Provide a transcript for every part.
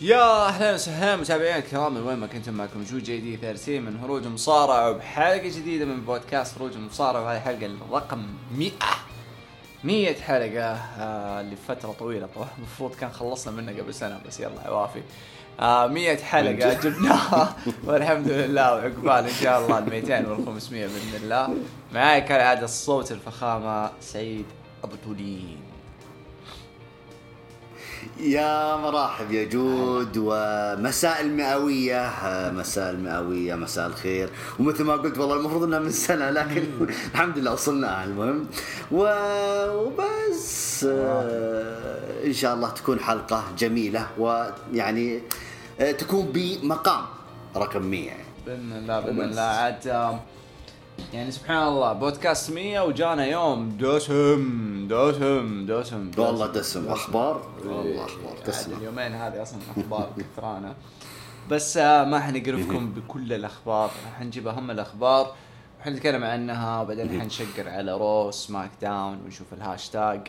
يا أهلا وسهلا متابعينا الكرام من وين ما كنتم معكم جو جي دي 13 من هروج مصارعة وبحلقة جديدة من بودكاست هروج مصارعة وهذه الحلقة الرقم 100 100 حلقة آه لفترة طويلة. طبعا المفروض كان خلصنا منها قبل سنة بس يلا عوافي. آه 100 حلقة جبناها. والحمد لله وعقبال إن شاء الله ال 200 وال 500 بإذن الله. معاي كالعادة الصوت الفخامة سعيد أبو تولين. يا مرحب يا جود ومساء المئوية مساء المئوية مساء الخير ومثل ما قلت والله المفروض إنها من سنة لكن الحمد لله وصلنا المهم وبس آه، إن شاء الله تكون حلقة جميلة ويعني آه، تكون بمقام رقم 100 يعني. بإذن الله بإذن. الله عاد يعني سبحان الله بودكاست 100 وجانا يوم دسم دسم دسم والله دسم أخبار؟ والله أخبار. تسلم اليومين هذه أصلا أخبار كثرانا بس آه، ما حنقرفكم بكل الأخبار. حنجيب أهم الأخبار. وحنتكلم عنها وبعدين حنشقر على Raw SmackDown ونشوف الهاشتاج.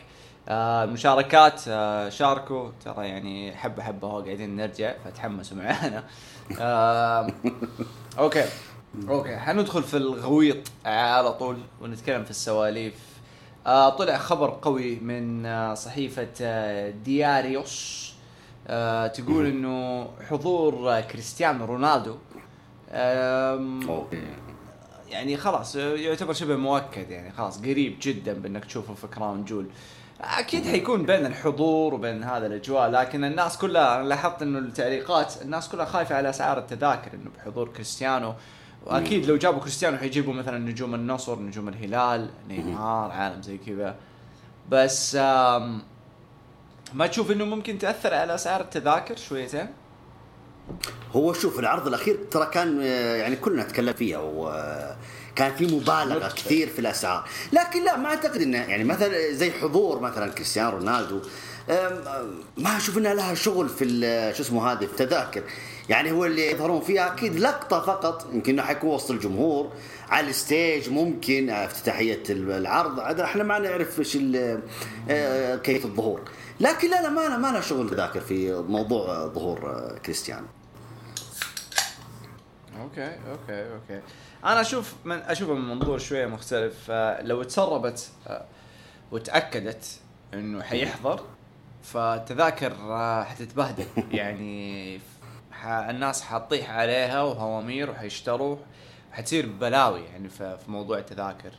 آه المشاركات آه شاركوا. ترى يعني حبة حبة هو قاعدين نرجع فتحمسوا معانا. آه أوكي. أوكي حندخل في الغويط على طول ونتكلم في السواليف. آه طلع خبر قوي من آه صحيفة آه دياريوس. آه تقول إنه حضور آه كريستيانو رونالدو آم، أوكي. يعني خلاص آه، يعتبر شبه مؤكد يعني خلاص قريب جدا بإنك تشوفه في Crown Jewel. أكيد حيكون بين الحضور وبين هذا الأجواء لكن الناس كلها لاحظت إنه التعليقات الناس كلها خايفة على أسعار التذاكر إنه بحضور كريستيانو. وأكيد لو جابوا كريستيانو حيجيبوا مثلا نجوم النصر نجوم الهلال نيمار عالم زي كذا. بس ما تشوف إنه ممكن تأثر على أسعار التذاكر شويتين هو شوف العرض الأخير ترى كان آه، يعني كلنا نتكلم فيها وكان في مبالغة كثير في الأسعار. لكن لا ما أعتقد إنه يعني مثلا زي حضور مثلا كريستيانو رونالدو ما أشوف انها لها شغل في شو اسمه هذه التذاكر. يعني هو اللي يظهرون فيها أكيد لقطة فقط يمكن حيكون وسط الجمهور على ال stage ممكن آه، افتتاحية العرض إحنا ما نعرف إيش آه، كيف الظهور. لكن لا لا ما ما لها شغل تذاكر في موضوع آه، ظهور كريستيانو. أوكي أوكي أوكي. أنا أشوف من اشوفه من منظور شوية مختلف. لو تسربت وتأكدت إنه حيحضر فالتذاكر آه، حتتبهدل. يعني الناس حتطيح عليها وهوامير وحيشتروا حتصير بلاوي يعني في موضوع التذاكر.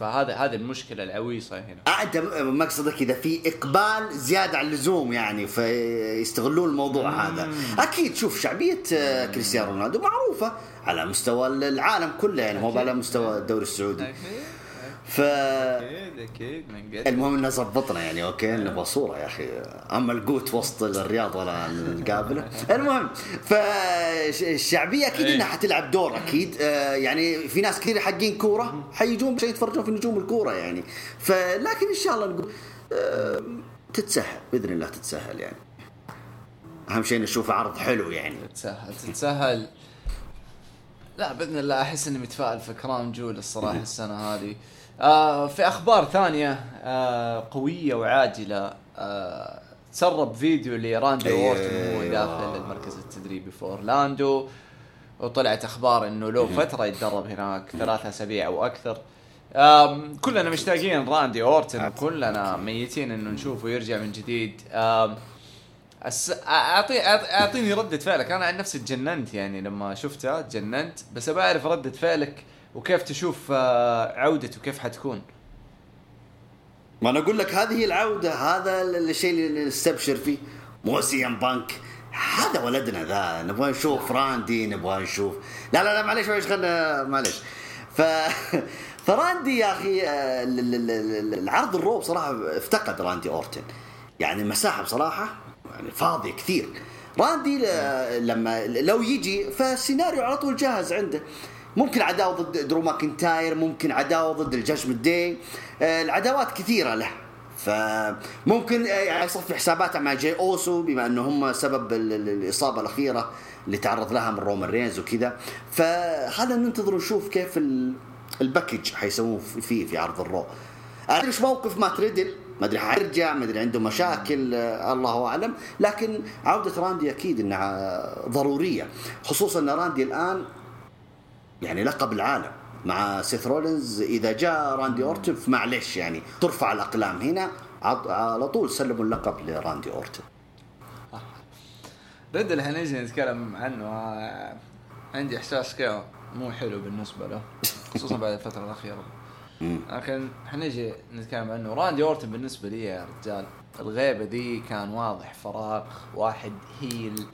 فهذا هذه المشكلة العويصة هنا. أنت مقصدك إذا في إقبال زيادة عن اللزوم يعني فيستغلون الموضوع هذا. أكيد شوف شعبية آه، كريستيانو رونالدو معروفة على مستوى العالم كله يعني مو على مستوى الدوري السعودي. أكيد. ف أكيد أكيد من قد المهم إنه ظبطنا يعني أوكي نبغى صوره يا أخي. اما القوت وسط الرياض ولا القابلة. المهم فالشعبيه أكيد إيه. إنها حتلعب دور أكيد. آه، يعني في ناس كثير حقين كورة حيجون عشان يتفرجون في نجوم الكورة يعني. فلكن إن شاء الله نقول آه، تتسهل بإذن الله تتسهل يعني. أهم شيء نشوف عرض حلو يعني. تتسهل تتسهل. لا بإذن الله أحس إني متفائل في كراون جول الصراحة السنة هذه. آه في أخبار ثانية آه قوية وعاجلة. آه تسرب فيديو لراندي أيوة. اورتون وهو داخل المركز التدريبي في أورلاندو وطلعت أخبار إنه له فترة يتدرب هناك ثلاثة أسابيع أو أكثر. كلنا مشتاقين راندي اورتون وكلنا ميتين إنه نشوفه يرجع من جديد. أس... اعطي أعطيني ردة فعلك. أنا عن نفسي تجننت يعني لما شفتها تجننت. بس أبى أعرف ردة فعلك وكيف تشوف آه، عودته كيف حتكون؟ ما أنا أقول لك هذه هي العودة هذا الشيء اللي نستبشر فيه. مو سي ام بانك. هذا ولدنا ذا. نبغى نشوف راندي نبغى نشوف. لا لا لا معليش معليش خلنا معليش. ف فراندي يا أخي آه، ال- ال- ال- العرض الرو بصراحه افتقد راندي أورتن. يعني المساحه بصراحة يعني فاضية كثير. راندي ل- لما لو يجي فالسيناريو على طول جاهز عنده. ممكن عداوة ضد درو ماكنتاير ممكن عداوة ضد الجاجمنت داي. العداوات كثيرة له. فممكن آه، يعني يصفي حساباته مع جاي أوسو بما إنه هم سبب ال- ال- الإصابة الأخيرة اللي تعرض لها من رومان رينز وكذا. فهذا ننتظر نشوف كيف ال- ال package حيسوون فيه في عرض الرو. إيش موقف مات ريدل؟ ما أدري حيرجع ما أدري عنده مشاكل آه، الله أعلم. لكن عودة راندي أكيد إنها ضرورية خصوصا إن راندي الآن يعني لقب العالم مع سيث رولينز. إذا جاء راندي أورتن معلش يعني ترفع الأقلام هنا على طول سلموا اللقب لراندي أورتن. ريدل حنيجي نتكلم عنه آه، عندي إحساس كذا مو حلو بالنسبة له خصوصا بعد الفترة الأخيرة. لكن حنيجي نتكلم عنه. راندي أورتن بالنسبة لي يا رجال الغيبة دي كان واضح فراغ واحد heel.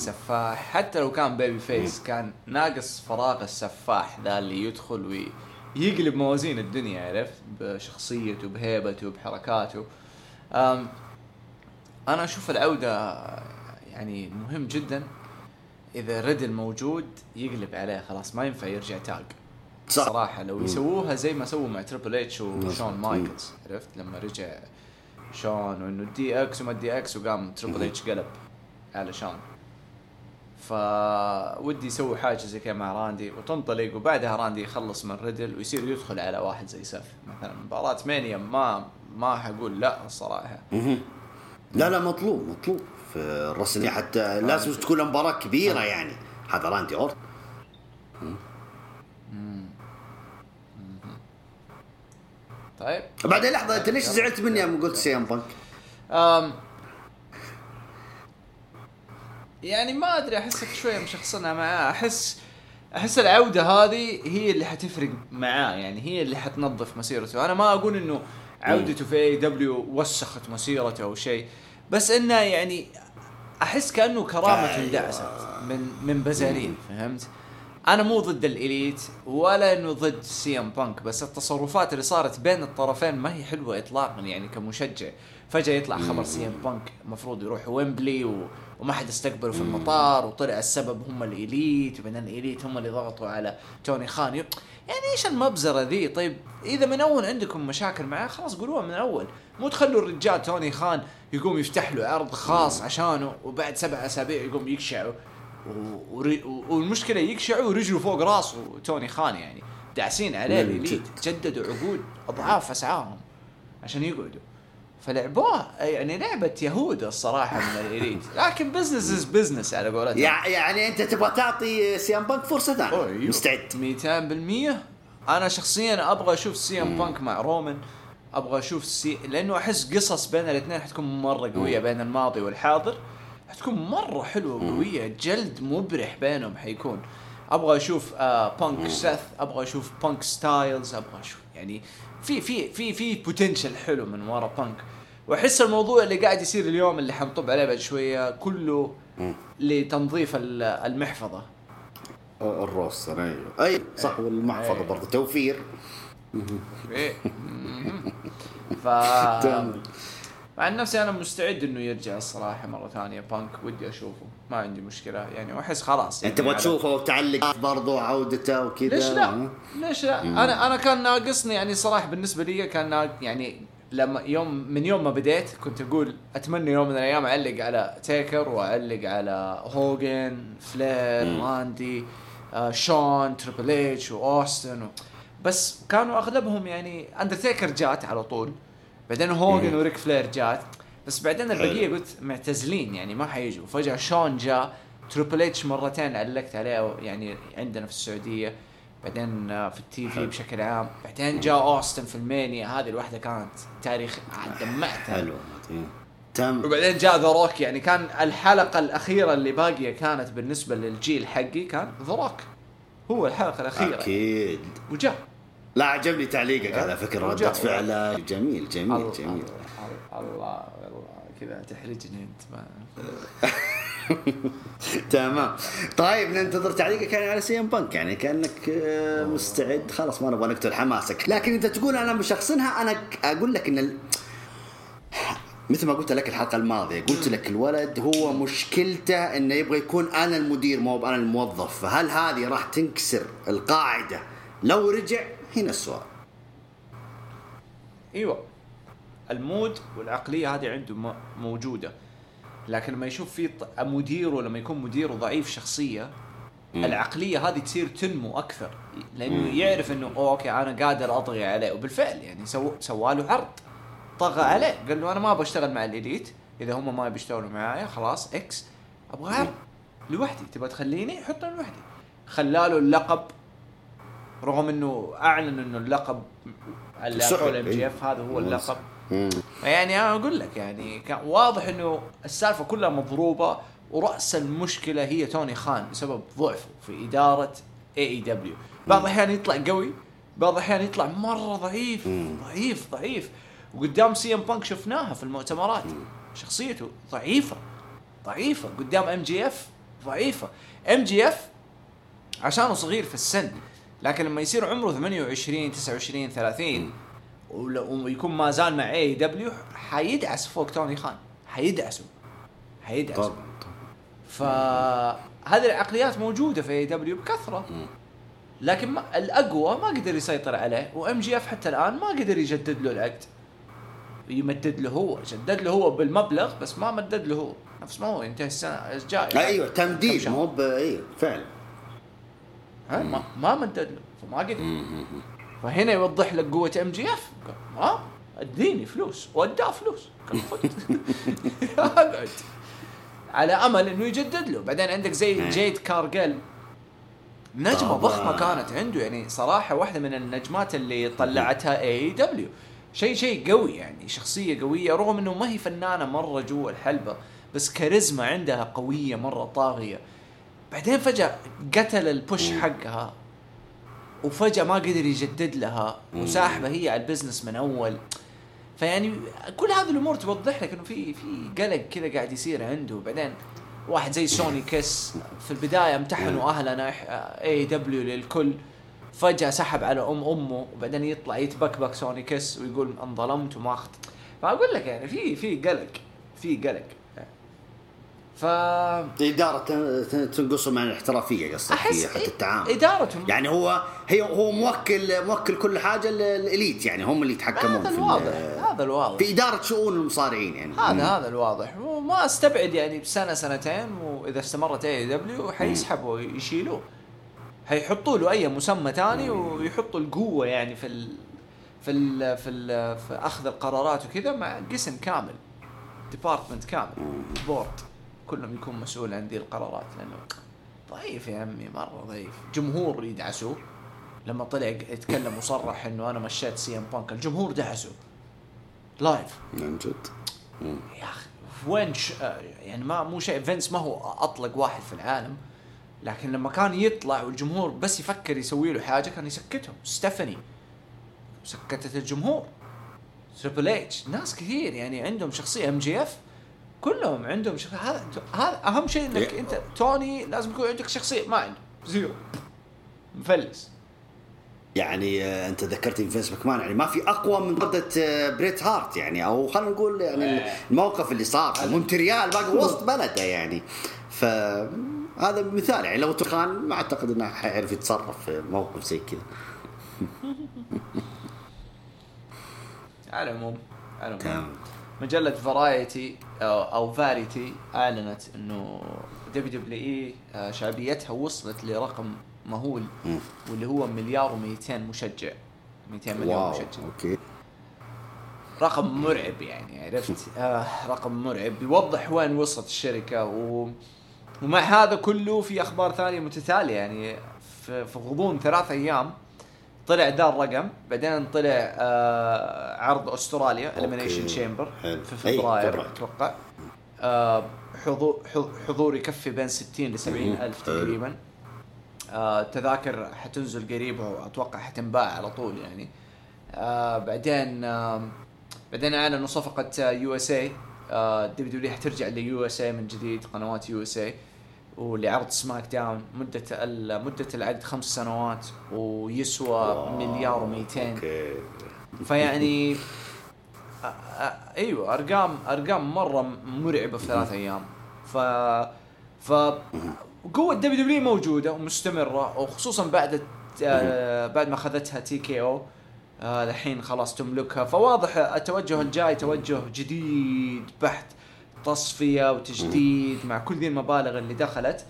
سفاح. حتى لو كان babyface كان ناقص فراغ السفاح ذا اللي يدخل ويقلب موازين الدنيا عرفت؟ بشخصيته بهيبته بحركاته. أنا أشوف العودة يعني مهم جدا. إذا ريدل موجود يقلب عليه خلاص ما ينفع يرجع tag صح. صراحة لو يسووها زي ما سووا مع تريبل اتش وشون مايكلز عرفت؟ لما رجع شون وإنه الدي إكس وما الدي إكس وقام تريبل اتش قلب على شون فودي يسوي حاجة زي كذا مع راندي وتنطلق وبعدها راندي يخلص من ريدل ويصير يدخل على واحد زي سيث مثلا مباراة مانيا ما ما حقول لا الصراحه لا لا مطلوب مطلوب. في الراسل حتى لازم تكون مباراة كبيرة يعني. هذا راندي أورتن. طيب. بعدين لحظة أنت ليش زعلت مني يوم قلت سي إم بانك؟ يعني ما أدري أحسك شوية مشخصنها معاه. احس أحس العودة هذه هي اللي حتفرق معاه. يعني هي اللي حتنظف مسيرته. أنا ما أقول إنه عودته في AEW وسخت مسيرته أو شيء بس إنه يعني أحس كأنه كرامته اندعست من من بزارين فهمت؟ أنا مو ضد الإليت ولا إنه ضد سي إم بانك بس التصرفات اللي صارت بين الطرفين ما هي حلوة اطلاقا يعني كمشجع. فجأة يطلع خبر سي إم بانك المفروض يروح ويمبلي و... وما حد استقبله في المطار وطلع السبب هم الإليت وبعدين الإليت هم اللي ضغطوا على توني خان. يعني إيش المبزره ذي؟ طيب إذا من أول عندكم مشاكل معاه خلاص قولوها من اول مو تخلوا الرجال توني خان يقوم يفتح له عرض خاص عشانه وبعد سبع أسابيع يقوم يكشعه والمشكلة يكشعوا ورجله فوق راسه توني خان يعني. داعسين عليه الإليت جددوا عقود أضعاف أسعارهم عشان يقعدوا. فلعبوها يعني لعبة يهود الصراحة من الإليت. لكن business is business على قولتهم. يعني أنت تبغى تعطي سي إم بانك فرصة ثانية. أيوه. مستعد. 200% أنا شخصيا أبغى أشوف سي إم بانك مع رومان. أبغى أشوف سي لأنه أحس قصص بين الاثنين حتكون مرة قوية بين الماضي والحاضر. حتكون مرة حلوة وقويه جلد مبرح بينهم حيكون. أبغى أشوف آه بانك سيث أبغى أشوف بانك ستايلز أبغى أشوف يعني في في في في potential حلو من ورا بانك وأحس الموضوع اللي قاعد يصير اليوم اللي حنطب عليه بعد شوية كله لتنظيف المحفظة. ال roster أيوه. أي صح والمحفظة إيه. برضه. توفير. إيه. ف عن نفسي أنا مستعد إنه يرجع الصراحة مرة ثانية. بانك ودي أشوفه. ما عندي مشكلة. يعني وأحس خلاص يعني أنت تبغى تشوفه وتعلق برضه عودته وكذا. ليش لا؟ ليش لا؟ أنا أنا كان ناقصني يعني صراحة بالنسبة لي كان يعني لما يوم من يوم ما بديت كنت أقول أتمنى يوم من الأيام أعلق على تيكر وأعلق على هوجن فلير راندي آه شون تريبل إتش وأوستن و... بس كانوا أغلبهم يعني أندرتيكر جات على طول. بعدين هوجن وريك فلير جات. بس بعدين البقية قلت معتزلين يعني ما حيجوا. فجاه شون جاء تريبل إتش مرتين علقت عليه يعني عندنا في السعودية. بعدين في ال TV بشكل عام. بعدين جاء أوستن في المانيا. هذه الواحده كانت تاريخ دمعت حلو تم. وبعدين جاء ذا روك. يعني كان الحلقة الأخيرة اللي باقية كانت بالنسبة للجيل حقي كان ذا روك. هو الحلقة الأخيرة. أكيد. وجاء. لا عجبني تعليقك على فكرة. ردة فعله. جميل جميل الله جميل. الله الله. كذا تحرجني أنت. ما تمام. طيب ننتظر تعليقك يعني على سي إم بنك يعني كأنك آه، مستعد. خلاص ما نبغى نقتل حماسك. لكن انت تقول أنا مشخصنها أنا أقول لك إن ال... مثل ما قلت لك الحلقة الماضية قلت لك الولد هو مشكلته إنه يبغى يكون أنا المدير مو أنا الموظف. فهل هذه راح تنكسر القاعدة؟ لو رجع هنا السؤال. إيوه. المود والعقلية هذه عنده موجودة. لكن لما يشوف في مديره لما يكون مديره ضعيف شخصية مم. العقلية هذه تصير تنمو أكثر. لأنه مم. يعرف إنه okay أنا قادر أطغي عليه. وبالفعل يعني سو سوى له عرض. طغى عليه. قال له أنا ما بشتغل مع ال Elite. إذا هم ما بيشتغلوا معايا خلاص X أبغى ألعب لوحدي. تبغى تخليني؟ حطني لوحدي. خلى له اللقب رغم إنه أعلن إنه اللقب اعطوه ال MJF. هذا هو اللقب. يعني أنا أقول لك يعني كان واضح إنه السالفة كلها مضروبة ورأس المشكلة هي توني خان بسبب ضعفه في إدارة AEW بعض الأحيان يطلع قوي بعض الأحيان يطلع مرة ضعيف ضعيف ضعيف. وقدام CM Punk شفناها في المؤتمرات. شخصيته ضعيفة ضعيفة. قدام MJF ضعيفة. MJF عشانه صغير في السن لكن لما يصير عمره 28 29 30 ولو- ويكون ما زال مع AEW حيدعس فوق توني خان. حيدعسه حيدعسه طبعا فهذه العقليات موجودة في AEW بكثرة. لكن ما الأقوى ما قدر يسيطر عليه و MJF حتى الآن ما قدر يجدد له العقد. يمدد له هو. جدد له هو بالمبلغ بس ما مدد له هو. نفس ما هو ينتهي السنة الجاية. أيوه تمديد. مو أيوه فعلا. ها؟ ما, ما مدد له. فما قدر. فهنا يوضح لك قوة MJF ما أديني فلوس واداه فلوس. أقعد. على أمل إنه يجدد له. بعدين عندك زي نعم. Jade Cargill نجمة. ضخمة كانت عنده يعني صراحة واحدة من النجمات اللي طلعتها AEW شيء شيء قوي يعني شخصية قوية رغم إنه ما هي فنانة مرة جوا الحلبة بس كاريزما عندها قوية مرة طاغية. بعدين فجأة قتل ال push حقها. وفجأة ما قدر يجدد لها وساحبة هي على ال business من أول. فيعني كل هذه الأمور توضح لك إنه في في قلق كذا قاعد يصير عنده. بعدين واحد زي Sonny Kiss في البداية امتحنوا اهلنا AEW للكل. فجأة سحب على أم أمه وبعدين يطلع يتبكبك Sonny Kiss ويقول أنظلمت وما أخذت. فأقول لك يعني في في قلق في قلق. ف ت- تنقصهم عن الاحترافية قصدك أحس في حتى التعامل. إدارتهم. يعني هو هي هو موكل موكل كل حاجة لل Elite يعني هم اللي يتحكمون هذا في الواضح ال- هذا الواضح. في إدارة شؤون المصارعين يعني. هذا هذا الواضح. وما أستبعد يعني بسنة سنتين وإذا استمرت AEW حيسحبوا ويشيلوه. حيحطوا له أي مسمى ثاني ويحطوا القوة يعني في ال في ال في, ال في أخذ القرارات وكذا مع قسم كامل department كامل board كلهم يكون مسؤول عن ذي القرارات لأنه ضعيف يا عمي مرة ضعيف. جمهور يدعسوه لما طلع يتكلم وصرح إنه أنا مشيت CM Punk الجمهور دعسه live من جد. يا أخي وين ش... آه، يعني ما مو شيء. فينس ما هو أطلق واحد في العالم لكن لما كان يطلع والجمهور بس يفكر يسوي له حاجة كان يسكتهم. ستيفاني سكتت الجمهور. Triple H ناس كثير يعني عندهم شخصية MJF كلهم عندهم شخصية هذا هذا أهم شيء إنك إيه. انت توني لازم يكون عندك شخصية ما عنده zero. مفلس. يعني آه، أنت ذكرتني فينس ماكمان يعني ما في أقوى من قبضه آه، بريت هارت يعني أو خلينا نقول يعني الموقف اللي صار مونتريال باقي وسط بلده يعني. فهذا مثال يعني لو تخان ما أعتقد إنه حيعرف يتصرف في موقف زي كذا. على العموم على العموم. مجلة Variety أو, أو Variety أعلنت إنه WWE آه، شعبيتها وصلت لرقم مهول. واللي هو مليار و200 مشجع. 200 مليون wow مشجع. okay. رقم مرعب يعني عرفت؟ آه رقم مرعب. يوضح وين وصلت الشركة و... ومع هذا كله في أخبار ثانية متتالية يعني في, غضون ثلاث أيام طلع ذا الرقم بعدين طلع آه عرض أستراليا okay. Elimination Chamber. في أي، فبراير. أتوقع آه حضور حضور يكفي بين 60 ل 70 ألف. تقريبا آه التذاكر حتنزل قريب واتوقع حتنباع على طول يعني آه بعدين آه بعدين أعلنوا صفقة USA دبليو دبليو حترجع ليو اس اي من جديد قنوات USA ولعرض SmackDown مدة مدة العقد خمس سنوات ويسوى مليار و200 okay. فيعني أيوه أرقام أرقام مرة مرعبة في ثلاث أيام. ف ف قوة WWE موجودة ومستمرة وخصوصا بعد آه، بعد ما أخذتها TKO الحين خلاص تملكها. فواضح التوجه الجاي توجه جديد بحت. تصفية وتجديد مع كل ذي المبالغ اللي دخلت.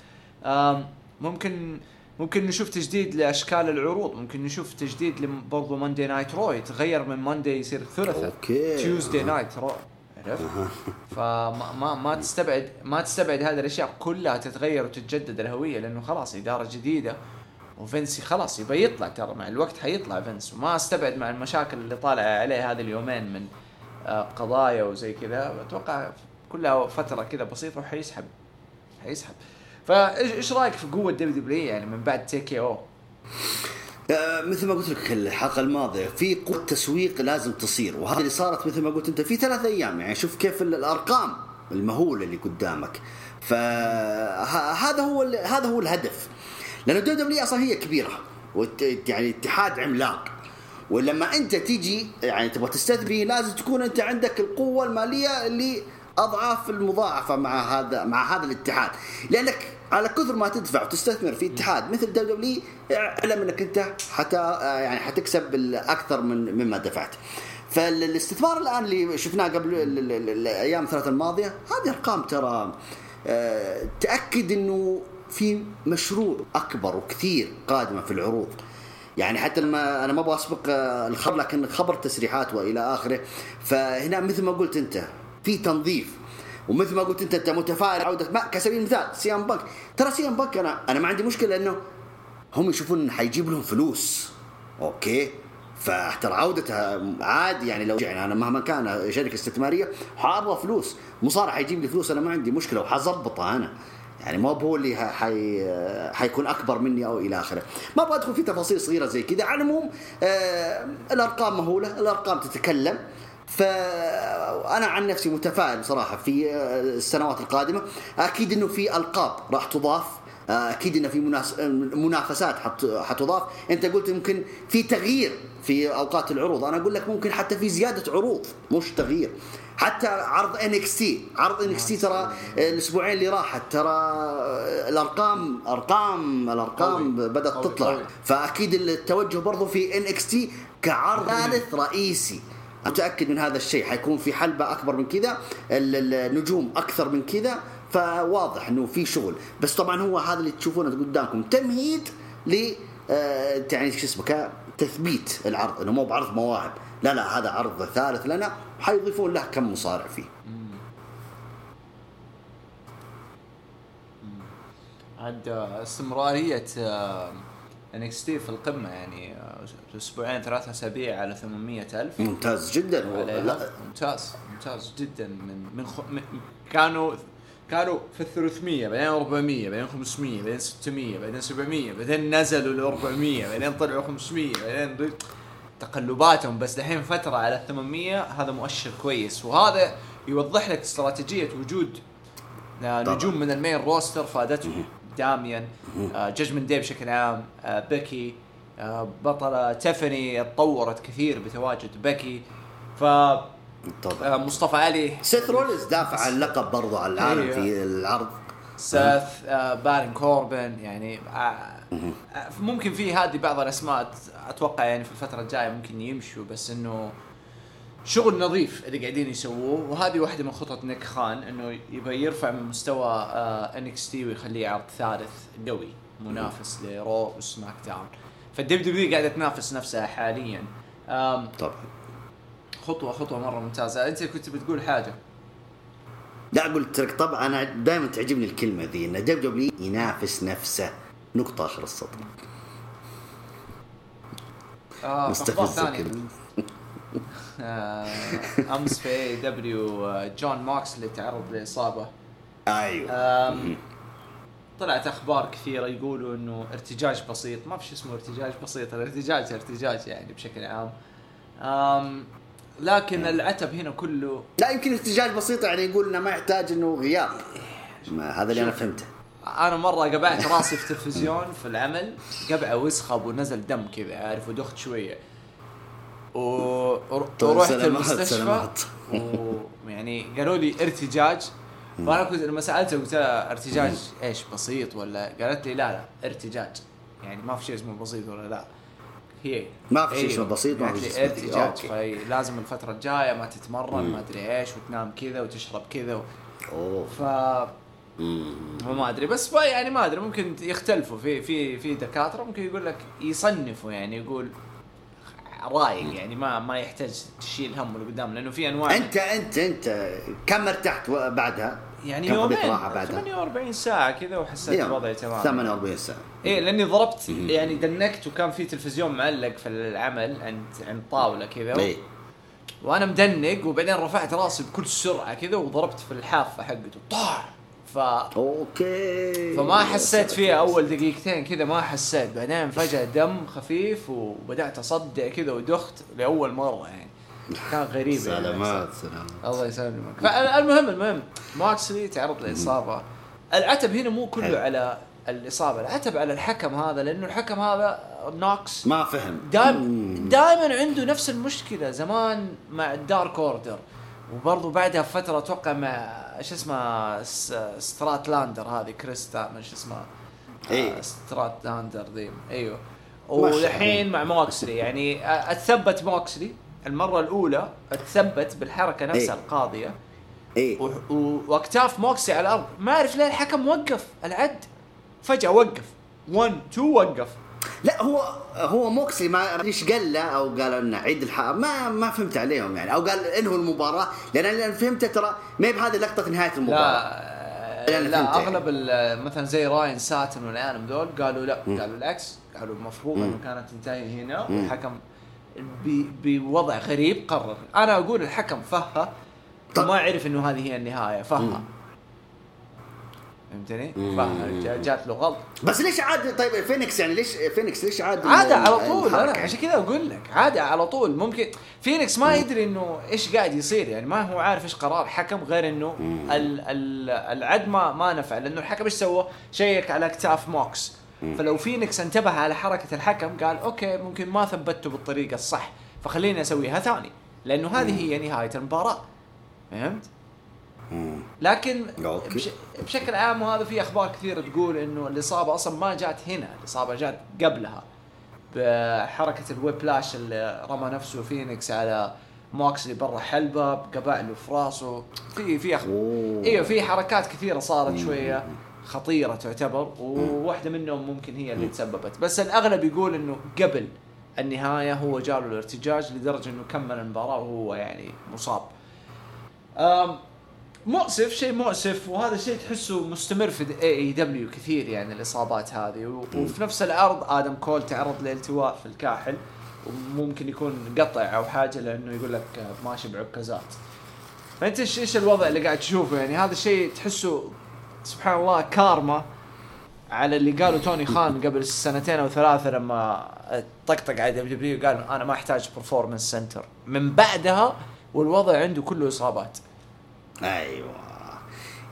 ممكن ممكن نشوف تجديد لأشكال العروض. ممكن نشوف تجديد برضو Monday Night Raw يتغير من Monday يصير ثلاثاء. Tuesday Night Raw عرفت؟ فما ما, ما تستبعد ما تستبعد هذه الأشياء كلها تتغير وتتجدد الهوية لأنه خلاص إدارة جديدة وفينسي خلاص يبى يطلع ترى مع الوقت حيطلع فينس. وما أستبعد مع المشاكل اللي طالع عليه هذه اليومين من آه، قضايا وزي كذا. أتوقع كلها فترة كذا بسيطة وحيسحب حيسحب. فإيش إيش رأيك في قوة دبليو دبليو يعني من بعد TKO؟ آه، مثل ما قلت لك الحلقة الماضية في قوة تسويق لازم تصير وهذه اللي صارت مثل ما قلت أنت في ثلاث أيام يعني شوف كيف ال- الأرقام المهولة اللي قدامك. فهذا هو هذا هو الهدف. لأن الدبليو دبليو أصلا هي كبيرة يعني اتحاد عملاق. ولما أنت تيجي يعني تبغى تستثمر لازم تكون أنت عندك القوة المالية اللي أضعاف المضاعفة مع هذا مع هذا الاتحاد. لأنك على كثر ما تدفع وتستثمر في اتحاد مثل دبليو اعلم إنك أنت حتى يعني حتكسب أكثر من مما دفعت. فالاستثمار الآن اللي شفناه قبل ال- ال- ال- الأيام الثلاثة الماضية هذه أرقام ترى آه، تأكد إنه في مشروع أكبر وكثير قادمة في العروض. يعني حتى لما أنا ما أبغى أسبق آه، الخبر لكن خبر تسريحات وإلى آخره. فهنا مثل ما قلت أنت في تنظيف. ومثل ما قلت انت انت متفائل عوده ما كسبيل المثال سيام بنك ترى سيام بنك أنا أنا ما عندي مشكلة إنه هم يشوفون حيجيب لهم فلوس. أوكي؟ فترى عودتها عادي يعني لو يعني أنا مهما كان شركة استثمارية حابغى فلوس. مصارع حيجيب لي فلوس أنا ما عندي مشكلة وحظبطها أنا. يعني ما هو اللي حي حيكون أكبر مني أو إلى آخره. ما أبغى أدخل في تفاصيل صغيرة زي كذا. على العموم آه الأرقام مهولة الأرقام تتكلم. فأنا عن نفسي متفائل بصراحه في آه، السنوات القادمة. أكيد إنه في ألقاب راح تضاف. آه، أكيد إنه في مناس- منافسات حت- حتضاف. أنت قلت ممكن في تغيير في أوقات العروض. أنا أقول لك ممكن حتى في زيادة عروض مش تغيير. حتى عرض إن إكس تي. عرض إن إكس تي ترى الأسبوعين اللي راحت ترى الأرقام أرقام الأرقام قوي. بدأت قوي. تطلع. قوي. فأكيد التوجه برضو في إن إكس تي كعرض ثالث. رئيسي. متاكد من هذا الشيء حيكون في حلبة أكبر من كذا ال- النجوم أكثر من كذا فواضح إنه في شغل. بس طبعا هو هذا اللي تشوفونه قدامكم. تمهيد ل آه، يعني شو اسمه تثبيت العرض. إنه مو بعرض مواهب. لا لا هذا عرض ثالث لنا حيضيفون له كم مصارع فيه. عاد آه، استمرارية إن إكس تي في القمة يعني آه، أسبوعين ثلاثة أسابيع على 800 ألف. ممتاز جدا. لا. ممتاز ممتاز جدا. من من, خ... من كانوا كانوا في ال 300 بعدين 400 بعدين 500 بعدين 600 بعدين 700 بعدين نزلوا ل 400 بعدين طلعوا 500 بعدين تقلباتهم. بس دحين فترة على 800 هذا مؤشر كويس. وهذا يوضح لك استراتيجية وجود آه،. نجوم من ال main roster فادتهم. داميان آه، Judgment Day بشكل عام آه، بيكي آه، بطلة تيفاني تطورت كثير بتواجد بيكي. ف طبعا مصطفى علي. سيث رولز دافع عن اللقب برضو على العالم أيوة. في العرض. آه، بارن كوربن يعني ممكن في هذه بعض الأسماء أتوقع يعني في الفترة الجاية ممكن يمشوا بس إنه شغل نظيف اللي قاعدين يسووه وهذه واحدة من خطط نيك خان إنه يبغى يرفع من مستوى ان إكس تي ويخليه عرض ثالث قوي منافس لرو وسماك داون. فالدبليو دبليو قاعدة تنافس نفسها حاليا. طبعا خطوة خطوة مرة ممتازة. أنت كنت بتقول حاجة؟ لا قلت لك طبعا أنا دائما تعجبني الكلمة ذي إن دبليو دبليو ينافس نفسه. نقطة آخر السطر. في أخبار مستفزة ثانية كده. آه، أمس في اي دبليو جون موكس اللي تعرض لإصابة. أيوه. طلعت أخبار كثيرة يقولوا إنه ارتجاج بسيط. ما في شيء اسمه ارتجاج بسيط. الارتجاج ارتجاج يعني بشكل عام. آم، لكن العتب هنا كله لا يمكن ارتجاج بسيط يعني يقول إنه ما يحتاج إنه غياب. ما هذا اللي أنا. فهمته. أنا مرة قبعت راسي في تلفزيون في العمل قبعة وسخة ونزل دم كذا عارف ودخت شوية. ورحت سلامات، المستشفى. ويعني قالوا لي ارتجاج. فانا كنت لما سالتها قلت لها ارتجاج إيش بسيط ولا؟ قالت لي لا لا ارتجاج. يعني ما في شيء اسمه بسيط ولا لا. هي ما في شيء أيوه. اسمه بسيط، ما في شيء ارتجاج. فلازم الفترة الجاية ما تتمرن ما أدري إيش وتنام كذا وتشرب كذا و... أوه. ف فما أدري بس ما يعني ما أدري ممكن يختلفوا. في في في دكاترة ممكن يقول لك يصنفوا يعني يقول رايق يعني ما ما يحتاج تشيل هم اللي قدام لأنه في أنواع. أنت أنت أنت كم ارتحت بعدها؟ يعني يومين بعدها؟ 48 ساعة كذا وحسيت. وضعي تمام. 48 ساعة. إيه لأني ضربت يعني دنكت وكان في تلفزيون معلق في العمل عند عند طاولة كذا. إيه. وأنا مدنق وبعدين رفعت رأسي بكل سرعة كذا وضربت في الحافة حقته. طاح ف أوكي. فما حسيت فيها أول دقيقتين كذا ما حسيت. بعدين فجأة دم خفيف وبدأت أصدع كذا ودخت لأول مرة يعني. كان غريب يعني. سلامات سلامات. الله يسلمك. فالمهم المهم ماكسلي تعرض لإصابة. العتب هنا مو كله. على الإصابة. العتب على الحكم هذا لأنه الحكم هذا نوكس ما فهم. دائما دائما عنده نفس المشكلة زمان مع الدارك أوردر. وبرضه بعدها بفترة أتوقع مع شو اسمه س- ستاتلاندر هذه كريس ما شو اسمها إيه. آه، ستاتلاندر ذي إيوه. والحين مع موكسلي يعني آه، اتثبت موكسلي. المرة الأولى اتثبت بالحركة نفسها إيه. القاضية. إيه و- و- وأكتاف موكسي على الأرض. ما أعرف ليه الحكم وقف العد. فجأة وقف. 1 2 وقف. لا هو هو موكسلي ما ادري إيش قال له أو قال إنه عيد الحق ما ما فهمت عليهم يعني. أو قال انهوا المباراة لأن أنا فهمت ترى ما هي بهذه لقطه نهاية المباراة. لا لا يعني. أغلب ال- مثلا زي راين ساتن والعالم دول قالوا لا قالوا العكس. قالوا المفروض إنه كانت تنتهي هنا. والحكم بوضع غريب قرر. أنا أقول الحكم فها وما عرف إنه هذه هي النهاية فها فهمتني؟ فها جا- جات له غلط. بس ليش عاد طيب فينيكس يعني ليش فينيكس ليش عاد عادة ال- على طول أنا؟ عشان كذا أقول لك عادة على طول. ممكن فينيكس ما يدري إنه إيش قاعد يصير يعني ما هو عارف إيش قرار حكم غير إنه ال ال العد ما ما نفع. لأنه الحكم إيش سوى؟ شيك على اكتاف موكس فلو فينيكس انتبه على حركة الحكم قال okay ممكن ما ثبته بالطريقة الصح فخليني أسويها ثاني. لأنه هذه هي نهاية المباراة. فهمت؟ لكن. بش بشكل عام وهذا في أخبار كثيرة تقول إنه الإصابة أصلا ما جات هنا، الإصابة جات قبلها بحركة ال whiplash اللي رمى نفسه فينيكس على موكسلي برا حلبة قبع له في راسه في في أخ... إيوه في حركات كثيرة صارت شوية خطيرة تعتبر وواحدة منهم ممكن هي اللي تسببت. بس الأغلب يقول إنه قبل النهاية هو جاله الارتجاج لدرجة إنه كمل المباراة وهو يعني مصاب. مؤسف شيء مؤسف وهذا الشيء تحسه مستمر في اي دبليو كثير يعني الإصابات هذه. وفي نفس العرض آدم كول تعرض لالتواء في الكاحل وممكن يكون قطع أو حاجة لأنه يقول لك ماشي بعكازات. فأنت إيش إيش الوضع اللي قاعد تشوفه؟ يعني هذا الشيء تحسه سبحان الله كارما على اللي قالوا توني خان قبل سنتين أو ثلاثة لما طقطق على دبليو دبليو قال أنا ما أحتاج performance center من بعدها والوضع عنده كله إصابات. أيوه.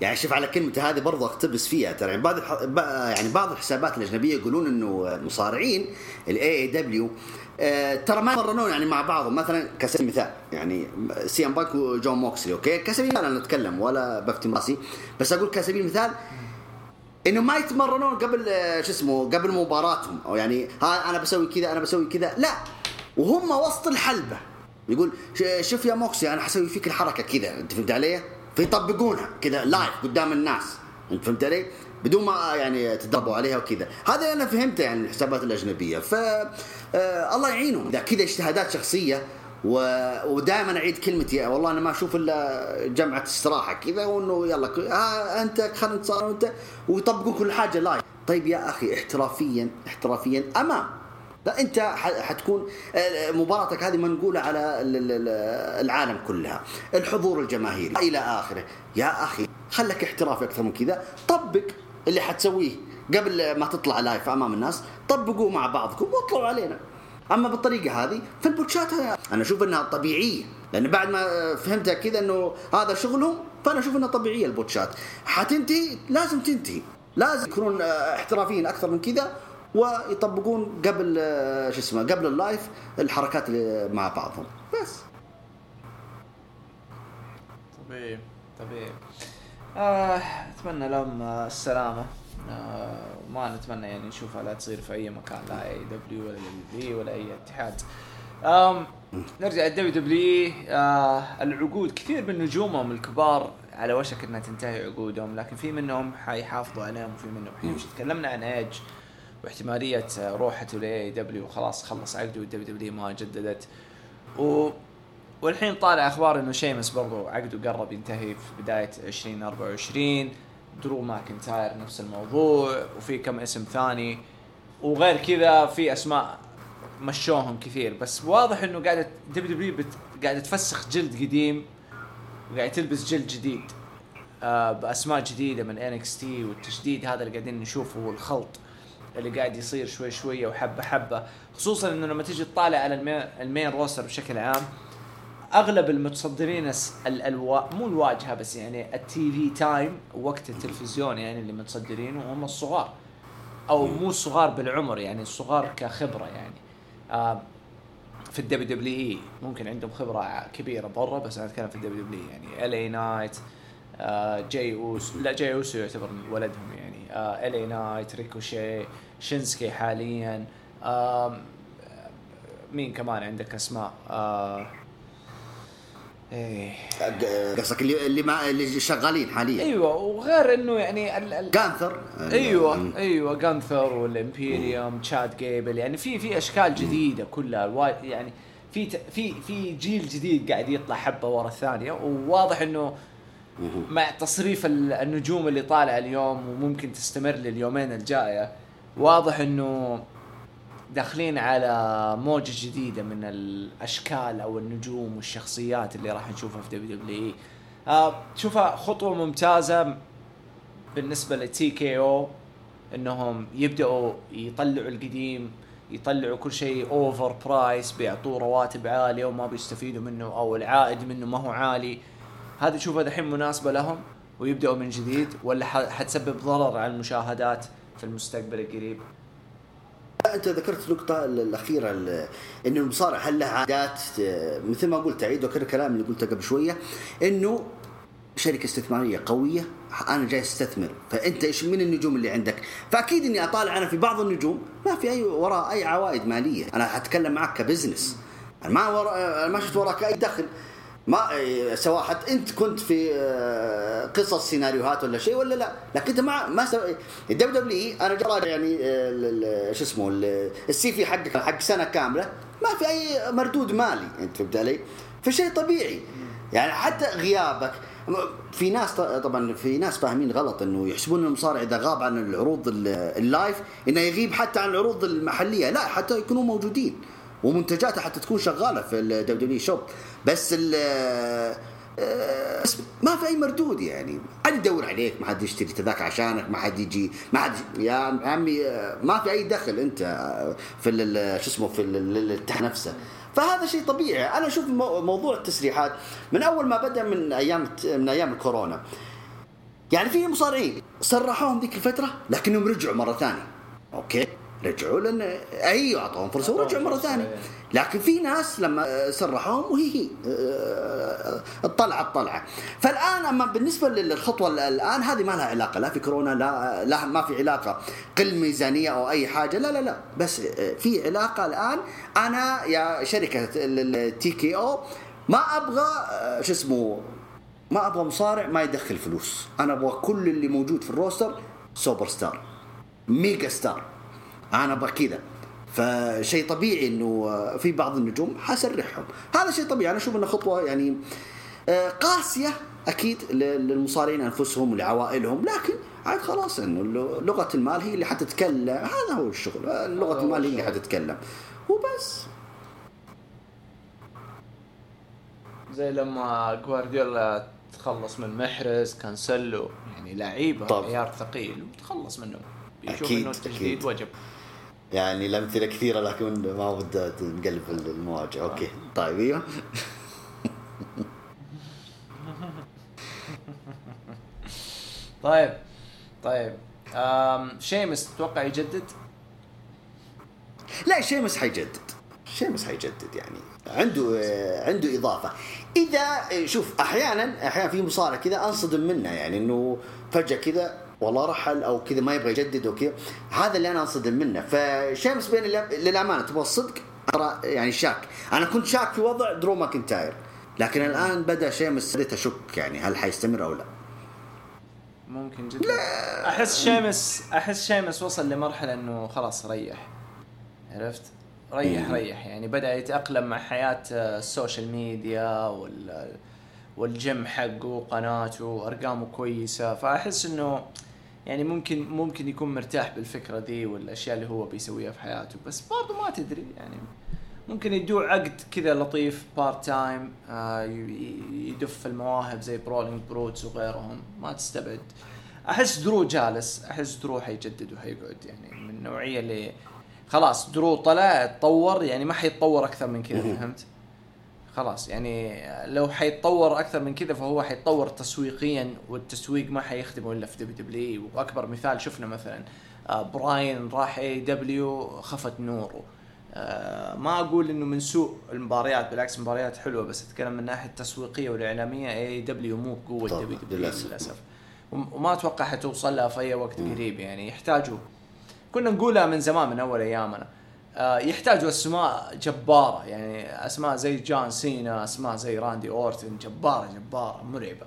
يعني شوف على كلمة هذه برضو أقتبس فيها ترى. يعني بعض يعني بعض الحسابات الأجنبية يقولون إنه المصارعين الاي إي دبليو ترى ما يمرنون يعني مع بعضهم. مثلا كسبيل المثال يعني سي إم بانك وجون موكسلي okay؟ كسبيل المثال أنا أتكلم ولا بفتي راسي بس أقول كسبيل المثال إنه ما يتمرنون قبل آه، شو اسمه قبل مباراتهم. أو يعني ها أنا بسوي كذا أنا بسوي كذا. لا وهم وسط الحلبة. يقول شوف يا موكسي أنا حسوي فيك الحركة كذا. أنت فهمت علي؟ فيطبقونها كذا live قدام الناس. انت فهمت علي؟ بدون ما يعني تدربوا عليها وكذا. هذا أنا فهمته يعني الحسابات الأجنبية. ف آه الله يعينهم. إذا كذا اجتهادات شخصية و... ودائما أعيد كلمتي. والله أنا ما أشوف إلا جمعة استراحة كذا وإنه يلا ها أنت خلينا نتصارع أنت ويطبقون كل حاجة live طيب يا أخي احترافيا احترافيا أمام. لا انت حتكون آه، مباراتك هذه منقولة على ال- ال- ال- العالم كلها. الحضور الجماهيري إلى آخره. يا أخي خلك احترافي أكثر من كذا. طبق اللي حتسويه قبل ما تطلع لايف أمام الناس. طبقوه مع بعضكم واطلعوا علينا. أما بالطريقة هذه في البوتشات هذا- أنا أشوف إنها طبيعية. لأن بعد ما فهمتها كذا إنه هذا شغلهم فأنا أشوف إنها طبيعية البوتشات. حتنتهي لازم تنتهي. لازم يكونون آه، احترافيين أكثر من كذا. ويطبقون قبل آه، شو اسمه قبل ال live الحركات اللي مع بعضهم. بس. طبيعي طبيعي. آه أتمنى لهم آه، السلامة. آه ما نتمنى يعني نشوفها لا تصير في أي مكان لا أي دبليو ولا دبليو ولا أي اتحاد. آم نرجع ال WWE آه العقود كثير من نجومهم الكبار على وشك إنها تنتهي عقودهم لكن في منهم حيحافظوا عليهم وفي منهم حيمشي تكلمنا عن ايج واحتماليه روحته ل AEW وخلاص خلص عقده وال WWE ما جددت. و والحين طالع أخبار إنه Sheamus برضو عقده قرب ينتهي في بداية 2024 Drew McIntyre نفس الموضوع وفي كم اسم ثاني. وغير كذا في أسماء مشوهم كثير. بس واضح إنه قاعدة WWE قاعدة تفسخ جلد قديم وقاعد تلبس جلد جديد. آه بأسماء جديدة من NXT والتجديد هذا اللي قاعدين نشوفه والخلط. اللي قاعد يصير شوي شوية وحبة حبة. خصوصا إنه لما تيجي تطالع على ال main, ال main roster بشكل عام أغلب المتصدرين الوا... مو الواجهة بس يعني ال TV time وقت التلفزيون يعني اللي متصدرينه هم الصغار. أو مو الصغار بالعمر يعني الصغار كخبرة يعني. آه في ال WWE ممكن عندهم خبرة كبيرة برا بس أنا أتكلم في ال WWE يعني. LA Knight آه Jey Uso لا Jey Uso يعتبر ولدهم يعني. LA Knight Ricochet Shinsuke حاليا. مين كمان عندك أسماء؟ آه إيه. قصدك اللي اللي ما اللي شغالين حاليا. أيوه وغير إنه يعني ال ال Gunther أيوه أيوه Gunther وال Imperium Chad Gable يعني في في أشكال جديدة كلها. يعني في في في جيل جديد قاعد يطلع حبة ورا الثانية. وواضح إنه مع تصريف النجوم اللي طالعه اليوم وممكن تستمر لليومين الجاية. واضح إنه داخلين على موجة جديدة من الأشكال أو النجوم والشخصيات اللي راح نشوفها في WWE آه تشوفها خطوة ممتازة بالنسبة ل TKO إنهم يبدأوا يطلعوا القديم يطلعوا كل شيء overpriced بيعطوه رواتب عالية وما بيستفيدوا منه أو العائد منه ما هو عالي. هذه تشوفها دحين مناسبة لهم ويبدأوا من جديد ولا حتسبب ضرر على المشاهدات في المستقبل القريب؟ أنت ذكرت النقطه الأخيرة إنه المصارع هل له عادات مثل ما قلت أعيد وأكرر الكلام اللي قلته قبل شوية إنه شركة استثمارية قوية أنا جاي أستثمر. فأنت إيش من النجوم اللي عندك؟ فأكيد إني أطالع أنا في بعض النجوم ما في أي وراء أي عوائد مالية. أنا حتكلم معك كبزنس. أنا ما ورا ما شفت وراك أي دخل. ما إيه، سواء حتى انت كنت في آه، قصص سيناريوهات ولا شيء ولا لا لكن انت ما ما. الدبليو دبليو أنا جرى يعني آه، شو اسمه السي في حقك حق سنة كاملة ما في أي مردود مالي انت فهمت علي؟ فشيء طبيعي يعني حتى غيابك في ناس طبعا في ناس فاهمين غلط إنه يحسبون المصارع إذا غاب عن العروض اللايف إنه يغيب حتى عن العروض المحلية لا حتى يكونوا موجودين ومنتجاته حتى تكون شغالة في الدبليو شوب. بس آه، ما في أي مردود يعني. حد يدور عليك ما حد يشتري تذاكر عشانك ما حد يجي ما حد يا عمي آه، ما في أي دخل أنت في شو اسمه في التح نفسه. فهذا شيء طبيعي. أنا أشوف موضوع التسريحات من أول ما بدأ من أيام من أيام الكورونا. يعني في مصارعين سرحوهم ذيك الفترة لكنهم رجعوا مرة ثانية. أوكي؟ رجعوا لأن أيوه أعطوهم فرصة ورجعوا مرة ثانية. لكن في ناس لما سرحوهم وهي هي الطلعة الطلعة. فالآن أما بالنسبة للخطوة الآن هذه ما لها علاقة لا في كورونا لا لا ما في علاقة قل ميزانيه أو أي حاجة. لا لا لا. بس في علاقة الآن. أنا يا شركة ال TKO ما أبغى شو اسمه ما أبغى مصارع ما يدخل فلوس. أنا أبغى كل اللي موجود في ال roster superstar megastar. أنا أبغى كذا. فشيء طبيعي إنه في بعض النجوم حسرحهم هذا شيء طبيعي. أنا أشوف إنه خطوة يعني آه، قاسية أكيد للمصارعين أنفسهم ولعوائلهم. لكن عاد خلاص إنه لغة المال هي اللي حتتكلم. هذا هو الشغل. لغة المال هي اللي حتتكلم. وبس. زي لما جوارديولا تخلص من محرز كانسلو يعني لعيبة عيار ثقيل وتخلص منهم. يشوف إنه التجديد وجب. يعني الأمثلة كثيرة لكن ما ودها نقلب المواجهة. أوكي. طيب أيوه. طيب طيب. Sheamus تتوقع يجدد؟ لا Sheamus حيجدد. Sheamus حيجدد يعني. عنده عنده إضافة. إذا شوف أحيانا أحيانا في مصارع كذا أنصدم منه يعني إنه فجأة كذا والله رحل أو كذا ما يبغى يجدد أو كذا. هذا اللي أنا أنصدم منه. ف Sheamus بين للأمانة تبغى الصدق يعني شاك. أنا كنت شاك في وضع Drew McIntyre. لكن الآن بدأ Sheamus بديت أشك يعني هل حيستمر أو لا. ممكن جدا. لا. أحس Sheamus أحس Sheamus وصل لمرحلة إنه خلاص ريح. عرفت؟ ريح ريح. يعني بدأ يتأقلم مع حياة ال social media وال والجيم حقه وقناته وأرقامه كويسة. فأحس إنه يعني ممكن ممكن يكون مرتاح بالفكرة دي والأشياء اللي هو بيسويها في حياته بس برضه ما تدري يعني ممكن يدوه عقد كذا لطيف part time آه يدف المواهب زي Brawling Brutes وغيرهم ما تستبعد أحس Drew جالس أحس Drew حيجدد وحيقعد يعني من النوعيه اللي خلاص درو طلع تطور يعني ما حيتطور أكثر من كذا فهمت؟ خلاص يعني لو حيتطور أكثر من كذا فهو حيتطور تسويقيا والتسويق ما حيخدمه إلا في WWE وأكبر مثال شفنا مثلا آه، براين راح AEW خفت نوره آه، ما أقول إنه من سوء المباريات بالعكس مباريات حلوة بس أتكلم من الناحيه التسويقيه والإعلامية AEW مو بقوة WWE للأسف. وما أتوقع حتوصل لها في أي وقت قريب يعني يحتاجوا. كنا نقولها من زمان من أول أيامنا. يحتاجوا أسماء جبارة يعني أسماء زي جون سينا أسماء زي راندي أورتن جبارة جبارة مرعبة.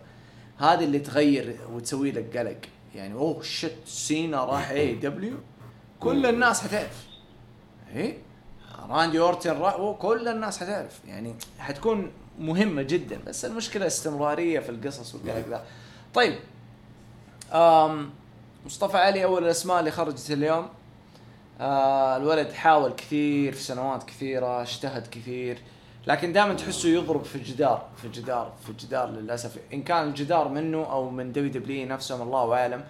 هذه اللي تغير وتسوي لك قلق. يعني oh shit سينا راح AEW كل الناس حتعرف. إيه؟ راندي أورتن راح كل الناس حتعرف. يعني حتكون مهمة جدا بس المشكلة استمرارية في القصص والقلق ذا. طيب أم مصطفى علي أول الأسماء اللي خرجت اليوم. آه الولد حاول كثير في سنوات كثيرة اجتهد كثير لكن دائما تحسه يضرب في الجدار في الجدار في الجدار للأسف. إن كان الجدار منه أو من WWE نفسهم الله أعلم.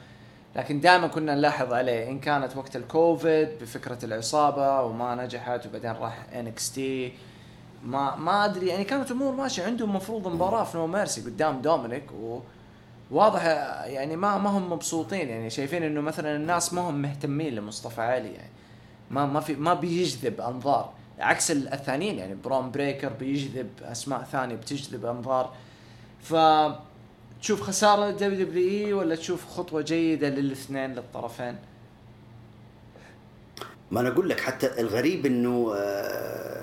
لكن دائما كنا نلاحظ عليه. إن كانت وقت الكوفيد بفكرة العصابة وما نجحت وبعدين راح NXT. ما ما أدري يعني كانت امور ماشية. عندهم المفروض مباراة في No Mercy قدام دومينيك و واضح يعني ما ما هم مبسوطين يعني شايفين إنه مثلا الناس ما هم مهتمين لمصطفى علي يعني ما ما في ما بيجذب أنظار عكس الثانيين يعني برون بريكر بيجذب أسماء ثانية بتجذب أنظار ف تشوف خسارة لل WWE ولا تشوف خطوة جيدة للاثنين للطرفين؟ ما أنا أقول لك حتى الغريب إنه آه،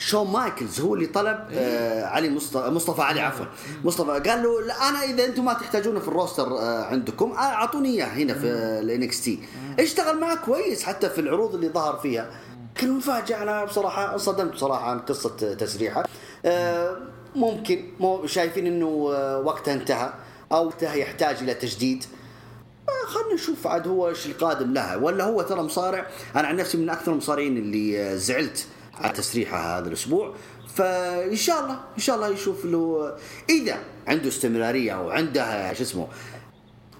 شون مايكلز هو اللي طلب إيه. آه علي مصطفى مصطفى علي عفوا. مصطفى قال له لا أنا إذا أنتم ما تحتاجونه في ال roster آه عندكم آه، أعطوني إياه هنا في ال NXT. اشتغل معك كويس حتى في العروض اللي ظهر فيها. كان مفاجاه أنا بصراحة انصدمت بصراحة عن قصة تسريحه. آه ممكن مو شايفين إنه آه، وقتها انتهى أو وقتها يحتاج إلى تجديد. آه، خلينا نشوف عاد هو إيش القادم لها. ولا هو ترى مصارع؟ أنا عن نفسي من أكثر المصارعين اللي آه، زعلت. على تسريحه هذا الأسبوع. فان شاء الله ان شاء الله يشوف له إذا عنده استمرارية أو عنده شو اسمه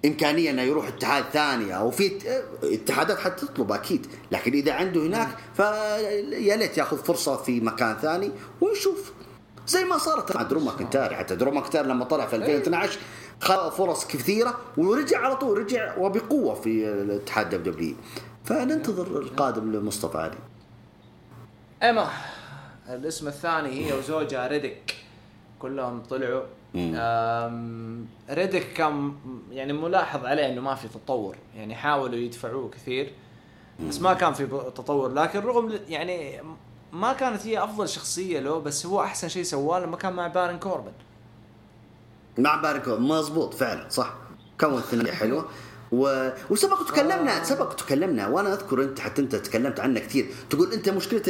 إمكانية إنه يروح اتحاد ثاني أو في اتحادات حتطلب أكيد لكن إذا عنده هناك فيا ليت ياخذ فرصة في مكان ثاني ونشوف زي ما صارت مع درو ماكنتاير حتى درو ماكنتاير لما طلع في 2012 خلق فرص كثيرة ورجع على طول رجع وبقوة في الاتحاد دبليو فننتظر القادم لمصطفى علي. إيما الاسم الثاني هي وزوجها ريديك كلهم طلعوا. ريديك كان يعني ملاحظ عليه إنه ما في تطور. يعني حاولوا يدفعوه كثير بس ما كان في تطور. لكن رغم يعني ما كانت هي أفضل شخصية له بس هو أحسن شيء سواه لما كان مع بارن كوربن. مع بارن كوربن. مضبوط فعلا صح. كون ثنائيه حلوة. و... وسبق تكلمنا آه. سبق تكلمنا وأنا أذكر أنت حتى أنت تكلمت عنه كثير. تقول أنت مشكلة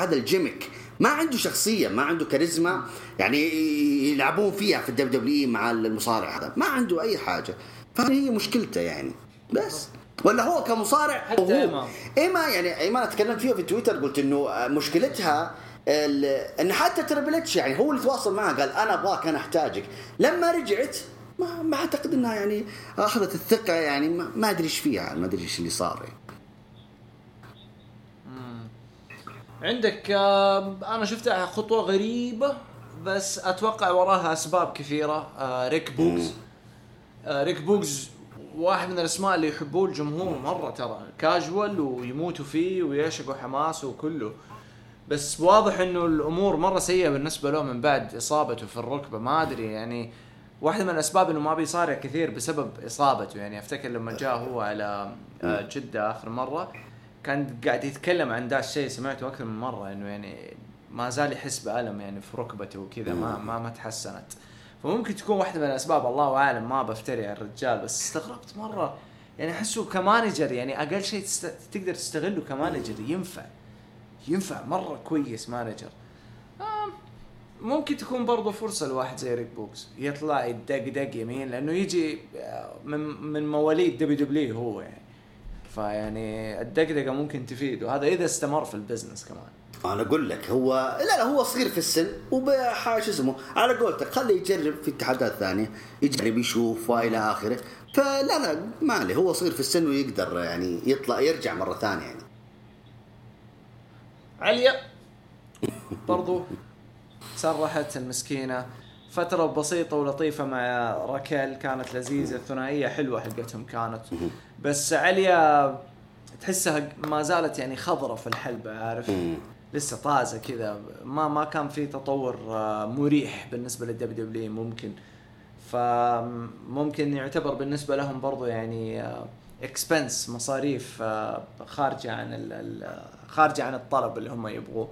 هذا ال gimmick ما عنده شخصية ما عنده كاريزما يعني يلعبون فيها في ال WWE مع المصارع هذا. ما عنده أي حاجة. فهي مشكلته يعني. بس. ولا هو كمصارع حتى هو. ايما يعني ايما تكلمت فيها في تويتر قلت إنه مشكلتها إن حتى Triple H يعني هو اللي تواصل معها قال أنا أبغاك أنا أحتاجك. لما رجعت ما ما أعتقد إنها يعني أخذت الثقة يعني ما, أدري إيش فيها ما أدري إيش اللي صار يعني. عندك آه، أنا شفتها خطوة غريبة بس أتوقع وراها أسباب كثيرة. آه، ريك بوقز. آه، ريك بوقز واحد من الأسماء اللي يحبوه الجمهور مرة ترى كاجوال ويموتوا فيه ويعشقوا حماسه وكله. بس واضح إنه الأمور مرة سيئة بالنسبة له من بعد إصابته في الركبة ما أدري يعني. واحدة من الأسباب إنه ما بيصارع كثير بسبب إصابته. يعني أفتكر لما جاء هو على جدة آخر مرة كان قاعد يتكلم عن ذا الشيء سمعته أكثر من مرة إنه يعني ما زال يحس بألم يعني في ركبته وكذا ما ما ما تحسنت. فممكن تكون واحدة من الأسباب الله أعلم ما بفتري على الرجال بس استغربت مرة. يعني أحسه ك manager يعني أقل شيء تست... تقدر تستغله ك manager ينفع. ينفع مرة كويس manager. آه ممكن تكون برضه فرصة لواحد زي ريك بوقز. يطلع يدق دق يمين لأنه يجي آه، من من مواليد WWE هو يعني. فيعني الدقدقة ممكن تفيد وهذا إذا استمر في ال business كمان. أنا أقول لك هو لا لا هو صغير في السن وبحاجة اسمه على قولتك خليه يجرب في اتحادات ثانية يجرب يشوف وإلى آخره. فلا لا ما عليه هو صغير في السن ويقدر يعني يطلع يرجع مرة ثانية يعني. عليا. برضو. سرحت المسكينة. فترة بسيطة ولطيفة مع راكيل كانت لذيذة ثنائية حلوة حقتهم كانت. بس عليا تحسها ما زالت يعني خضرة في الحلبة عارف؟ لسه طازة كذا. ما ما كان في تطور آه، مريح بالنسبة لل WWE ممكن. فممكن يعتبر بالنسبة لهم برضو يعني expense مصاريف آه، خارجة عن خارجة عن الطلب اللي هم يبغوه.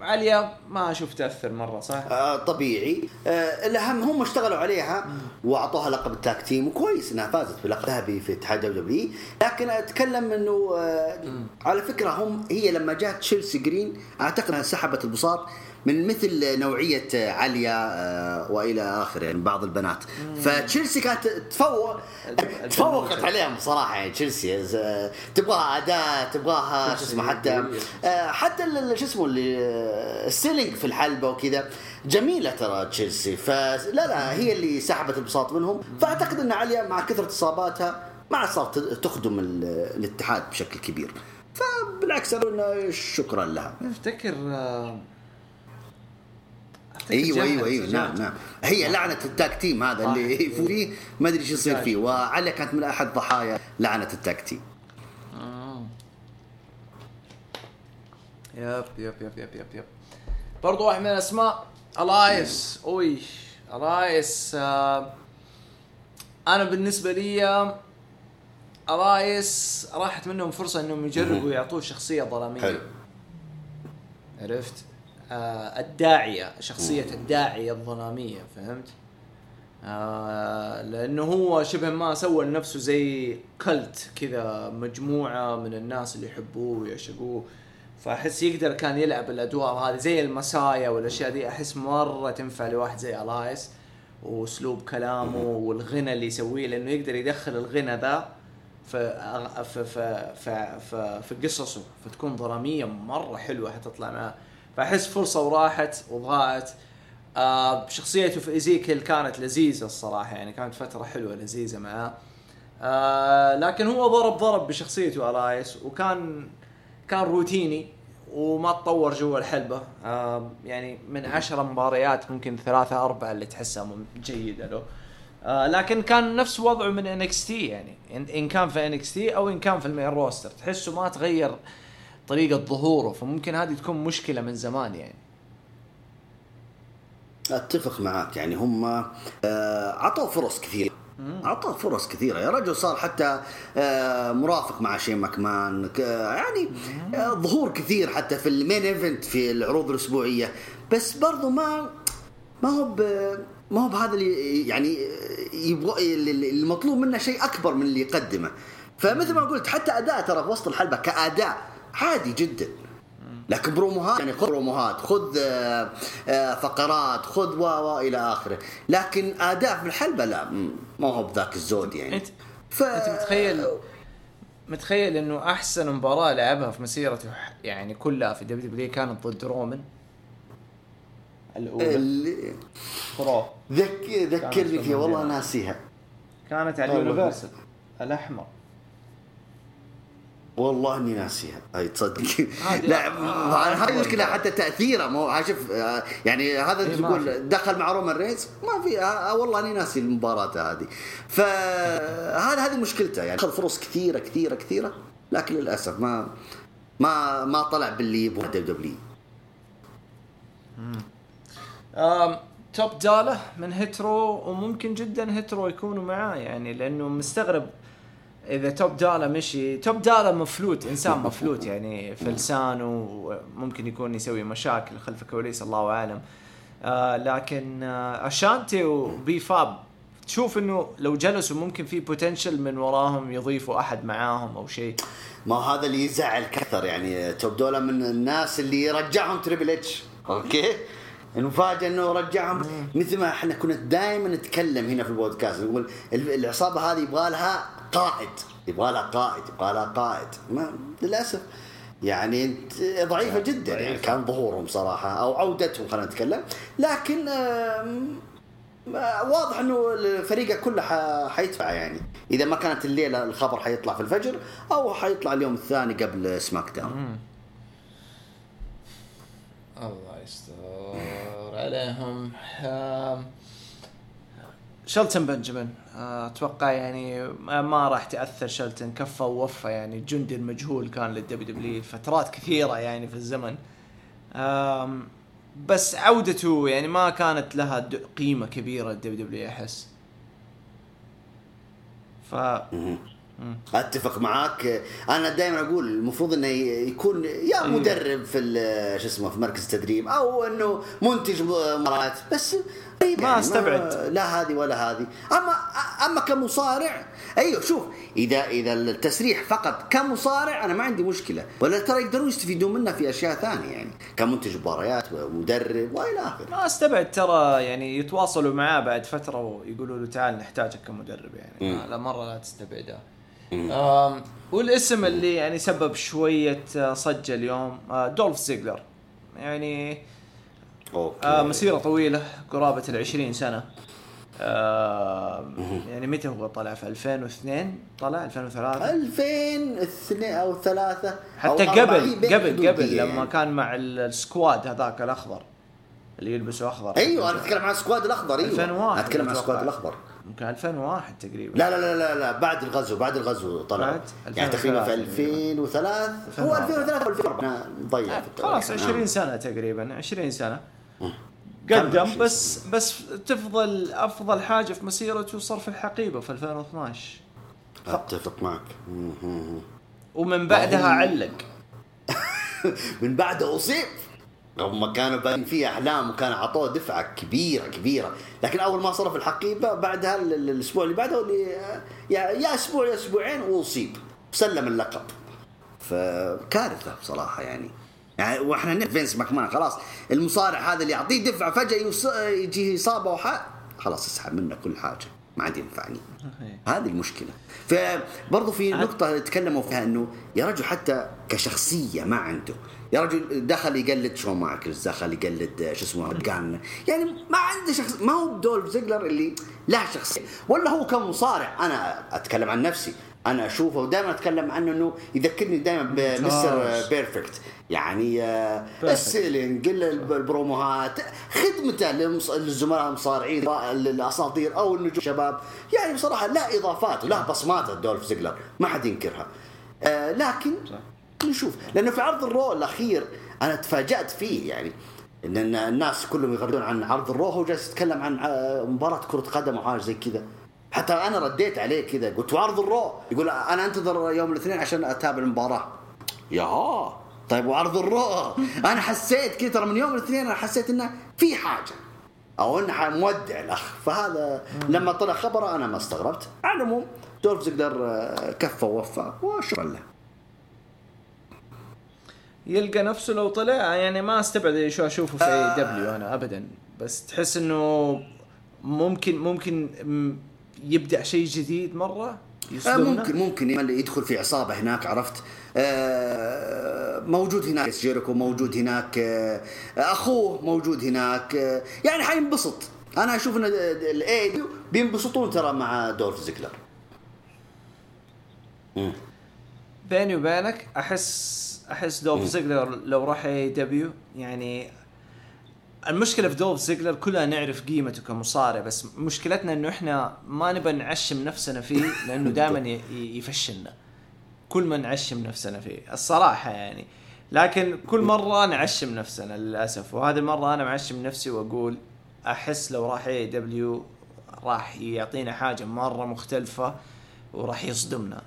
عليا ما أشوف تاثر مرة صح؟ آه طبيعي. آه الأهم هم اشتغلوا عليها وأعطوها لقب ال tag team وكويس إنها فازت بلقب ذهبي في اتحاد W لكن أتكلم إنه آه على فكرة هم هي لما جات تشيلسي جرين أعتقد إنها سحبت البساط. من مثل نوعية عليا آه، وإلى آخره يعني بعض البنات. فتشيلسي كانت تفوق تفوقت عليهم صراحة يعني تشيلسي آه، تبغاها اداء تبغاها شو اسمه حتى آه، حتى شو اسمه اللي السيلينج في الحلبة وكذا. جميلة ترى تشيلسي فلا لا هي اللي سحبت البساط منهم. فأعتقد إن عليا مع كثرة إصاباتها ما عاد صارت تخدم الاتحاد بشكل كبير. فبالعكس أنا شكرا لها. أفتكر أيوه أيوه أيوه نعم نعم. هي لعنة ال tag team هذا اللي فيه ما أدري إيش يصير فيه. وعلي كانت من أحد ضحايا لعنة ال tag team. آه. yep yep yep yep yep yep. برضو واحد من الأسماء ألايس. أوي ألايس آه. أنا بالنسبة لي ألايس راحت منهم فرصة إنهم يجربوا يعطوه شخصية ظلامية. حلو. عرفت؟ آه الداعية شخصية الداعية الظلامية فهمت؟ آه لأنه هو شبه ما سوى لنفسه زي كلت كذا مجموعة من الناس اللي يحبوه ويعشقوه. فأحس يقدر كان يلعب الأدوار هذه زي المسايا والأشياء دي أحس مرة تنفع لواحد زي ألايس وأسلوب كلامه والغنى اللي يسويه لأنه يقدر يدخل الغنى ذا في في في في, في قصصه فتكون دراميه مرة حلوة حتطلع معاه فأحس فرصة وراحت وضاعت. آه شخصيته في ايزيكل كانت لذيذة الصراحة يعني كانت فترة حلوة لذيذة معاه. آه لكن هو ضرب ضرب بشخصيته الايس وكان كان روتيني وما تطور جوا الحلبة. آه يعني من عشر مباريات ممكن ثلاثة أربعة اللي تحسها جيدة له. آه لكن كان نفس وضعه من NXT يعني إن كان في NXT أو إن كان في ال main roster. تحسه ما تغير طريقة ظهوره فممكن هذه تكون مشكلة من زمان يعني. أتفق معك يعني هم آه، عطوا فرص كثيرة. اعطاه فرص كثيرة. يا رجل صار حتى آه، مرافق مع شين ماكمان يعني آه، ظهور كثير حتى في ال main event في العروض الأسبوعية. بس برضو ما ما هو ما هو بهذا اللي يعني يبغى المطلوب منه شيء أكبر من اللي يقدمه. فمثل ما قلت حتى أداء ترى في وسط الحلبة كأداء عادي جدا. لكن بروموهات يعني خذ بروموهات خذ آه، آه، فقرات خذ و و إلى آخره. لكن آداء في الحلبة لا ما هو بذاك الزود يعني. انت ف... أنت متخيل متخيل إنه أحسن مباراة لعبها في مسيرته يعني كلها في WW كانت ضد رومان الأولى. اللي... برو ذك... ذكرني فيها والله ناسيها. كانت على اليونيفرسال. الأحمر. والله إني ناسيها. أي تصدق. لا هذه المشكلة حتى تاثيره مو شوف آه، يعني هذا إيه تقول دخل مع رومان رينز ما في آه، والله إني ناسي المباراة هذه. فهذا هذه مشكلته يعني. اخذ فرص كثيرة كثيرة كثيرة لكن للأسف ما ما ما طلع باللي يبغى WW. توب دولا من هيترو وممكن جدا هيترو يكونوا معاه يعني لأنه مستغرب إذا توب دولا مشي توب دولا مفلوت إنسان مفلوت يعني فلتان وممكن يكون يسوي مشاكل خلف الكواليس الله أعلم. آه لكن آه أشانتي وبي فاب تشوف إنه لو جلسوا ممكن في potential من وراهم يضيفوا أحد معاهم أو شيء. ما هذا اللي يزعل كثر يعني توب دولا من الناس اللي رجعهم تريبل اتش أوكي؟ المفاجاه إنه رجعهم. مثل ما إحنا كنا دائما نتكلم هنا في البودكاست نقول العصابة هذه يبغى لها قائد يبغى لها قائد يبغى لها قائد ما للأسف. يعني ضعيفة جدا. يعني كان ظهورهم صراحة أو عودتهم خلينا نتكلم. لكن واضح إنه فريقه كله حيدفع يعني. إذا ما كانت الليلة الخبر حيطلع في الفجر أو حيطلع اليوم الثاني قبل سماك داون. الله يستر عليهم. شلتن بنجمن أتوقع يعني ما راح تأثر شلتن كفى ووفى يعني الجندي المجهول كان لل WW فترات كثيرة يعني في الزمن. بس عودته يعني ما كانت لها قيمة كبيرة لل WW أحس. ف أتفق معاك. أنا دائما أقول المفروض إنه يكون يا. مدرب في شو اسمه في مركز التدريب أو إنه منتج مباريات بس طيب ما يعني استبعد. لا هذه ولا هذه. اما أما كمصارع أيوه شوف اذا إذا التسريح فقط كمصارع أنا ما عندي مشكلة. ولا ترى يقدرون يستفيدون منه في أشياء ثانية يعني كمنتج مباريات ومدرب وإلى آخره. ما استبعد ترى يعني يتواصلوا معاه بعد فترة ويقولوا له تعال نحتاجك كمدرب يعني لا مرة لا تستبعده. والاسم اللي يعني سبب شوية صجه اليوم آه، دولف زيجلر. يعني أوكي. آه مسيرة طويلة قرابة ال 20 سنة. آه يعني متى هو طلع؟ في 2002 طلع 2003 2002 أو 3 حتى أو قبل قبل قبل يعني. لما كان مع ال squad هذاك الأخضر اللي يلبسوا أخضر. أيوه أنا أتكلم عن ال squad الأخضر أيوه. 2001 أتكلم عن ال squad الأخضر. يمكن 2001 تقريبا. لا لا لا لا, لا بعد الغزو بعد الغزو طلع. بعد يعني تقريبا في 2003 هو 2003 أو 2004 ضيع خلاص 20 سنة تقريبا 20 سنة. قدم بس بس تفضل أفضل حاجة في مسيرته صار في الحقيبه في 2012 أتفق معك. ومن بعدها علق. من بعدها أصيب. هم كانوا باين فيه أحلام وكان عطوه دفعة كبيرة كبيرة. لكن أول ما صار في الحقيبة بعدها الأسبوع اللي بعده اللي يا أسبوع يا أسبوعين وأصيب. سلم اللقب. فكارثة بصراحة يعني. يعني وإحنا فينس ماكمان خلاص. المصارع هذا اللي يعطيه دفعه فجأة يجي إصابة وح... خلاص اسحب منه كل حاجة. ما عاد ينفعني. هذه المشكلة. فبرضه في نقطة تكلموا فيها إنه يا رجل حتى كشخصية ما عنده. يا رجل دخل يقلد شون مايكلز دخل يقلد شو اسمه جان. يعني ما عنده شخص ما هو دولف زيجلر اللي له شخصيه ولا هو كمصارع. أنا أتكلم عن نفسي. أنا أشوفه ودائما أتكلم عنه إنه يذكرني دائما بمستر بيرفكت. يعني آه، ال selling البروموهات خدمته للزملاء المصارعين الاساطير أو النجوم. الشباب يعني بصراحة لا إضافات ولا بصمات دولف زيجلر ما حد ينكرها. آه لكن نشوف لأنه في عرض الرو الأخير أنا تفاجأت فيه يعني إن الناس كلهم يغردون عن عرض الرو هو جالس يتكلم عن آه، مباراة كرة قدم وحاجه زي كذا. حتى أنا رديت عليه كذا قلت وعرض الرو؟ يقول أنا أنتظر يوم الاثنين عشان أتابع المباراة. يا طيب وعرض الرو أنا حسيت كذا ترى من يوم الاثنين أنا حسيت إنه في حاجة. أو إنه مودع الأخ. فهذا لما طلع خبره أنا ما استغربت. على العموم دولف زيجلر آه، كفى ووفى وشكرا له. يلقى نفسه لو طلع يعني ما استبعد شو أشوفه في آه. W أنا ابدا. بس تحس إنه ممكن ممكن يبدأ شيء جديد مرة. آه ممكن ممكن يدخل في عصابة هناك عرفت؟ آه موجود هناك جيريكو موجود هناك آه أخوه موجود هناك آه يعني حينبسط. أنا أشوف إن الاي بينبسطون ترى مع دولف زيكلر بيني وبينك أحس أحس دولف زيجلر لو راح AEW يعني المشكلة في دولف زيجلر كلنا نعرف قيمته كمصارع بس مشكلتنا إنه إحنا ما نبى نعشم نفسنا فيه لأنه دائما يفشلنا. كل ما نعشم نفسنا فيه الصراحة يعني. لكن كل مرة نعشم نفسنا للأسف وهذه المرة أنا معشم نفسي وأقول أحس لو راح AEW راح يعطينا حاجة مرة مختلفة وراح يصدمنا.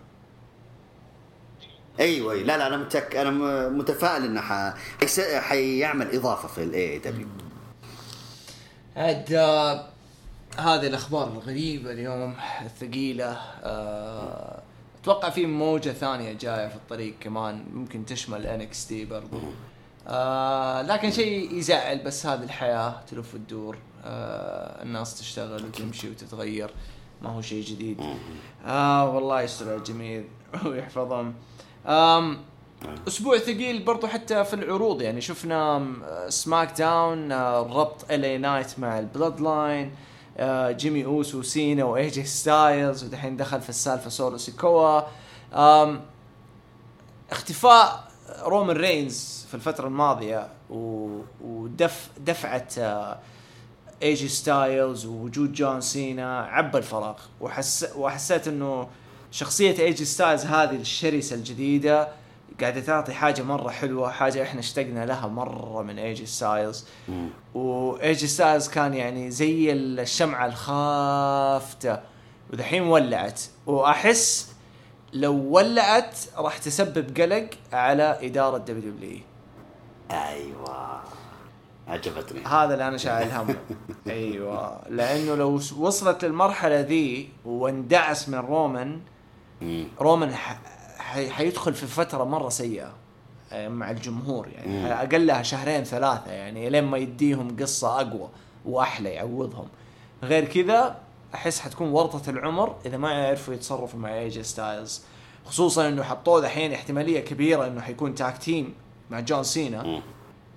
أيوه لا لا أنا متك أنا متفائل إنه ح... حيس... حيعمل إضافة في ال AEW عاد آه، هذه الأخبار الغريبة اليوم الثقيله آه، أتوقع في موجة ثانية جاية في الطريق كمان ممكن تشمل NXT برضو. آه لكن شيء يزعل بس هذه الحياة تلف وتدور آه الناس تشتغل وتمشي وتتغير ما هو شيء جديد. آه والله يستر على الجميع ويحفظهم. آم أسبوع ثقيل برضو حتى في العروض يعني شفنا SmackDown آه، ربط LA Knight مع ال Bloodline آه، جيمي أوسو وسينا و AJ Styles ودحين دخل في السالفة سولو سيكوا. اختفاء رومان رينز في الفترة الماضية ودف دفعة آه، AJ Styles ووجود جون سينا عبى الفراغ. وحس وحسيت إنه شخصية AJ Styles هذه الشرسة الجديدة قاعدة تعطي حاجة مرة حلوة حاجة إحنا اشتقنا لها مرة من AJ Styles و AJ Styles كان يعني زي الشمعة الخافتة. ودحين ولعت. وأحس لو ولعت راح تسبب قلق على إدارة WWE أيوه. عجبتني. هذا اللي أنا شايل همه أيوه. لأنه لو وصلت للمرحلة ذي واندعس من رومان. رومان. حيدخل في فترة مرة سيئة آه، مع الجمهور. يعني اقلها شهرين ثلاثة يعني لين ما يديهم قصة أقوى وأحلى يعوضهم غير كذا أحس حتكون ورطة العمر إذا ما يعرفوا يتصرفوا مع AJ Styles خصوصا إنه حطوه دحين احتمالية كبيرة إنه حيكون tag team مع جون سينا.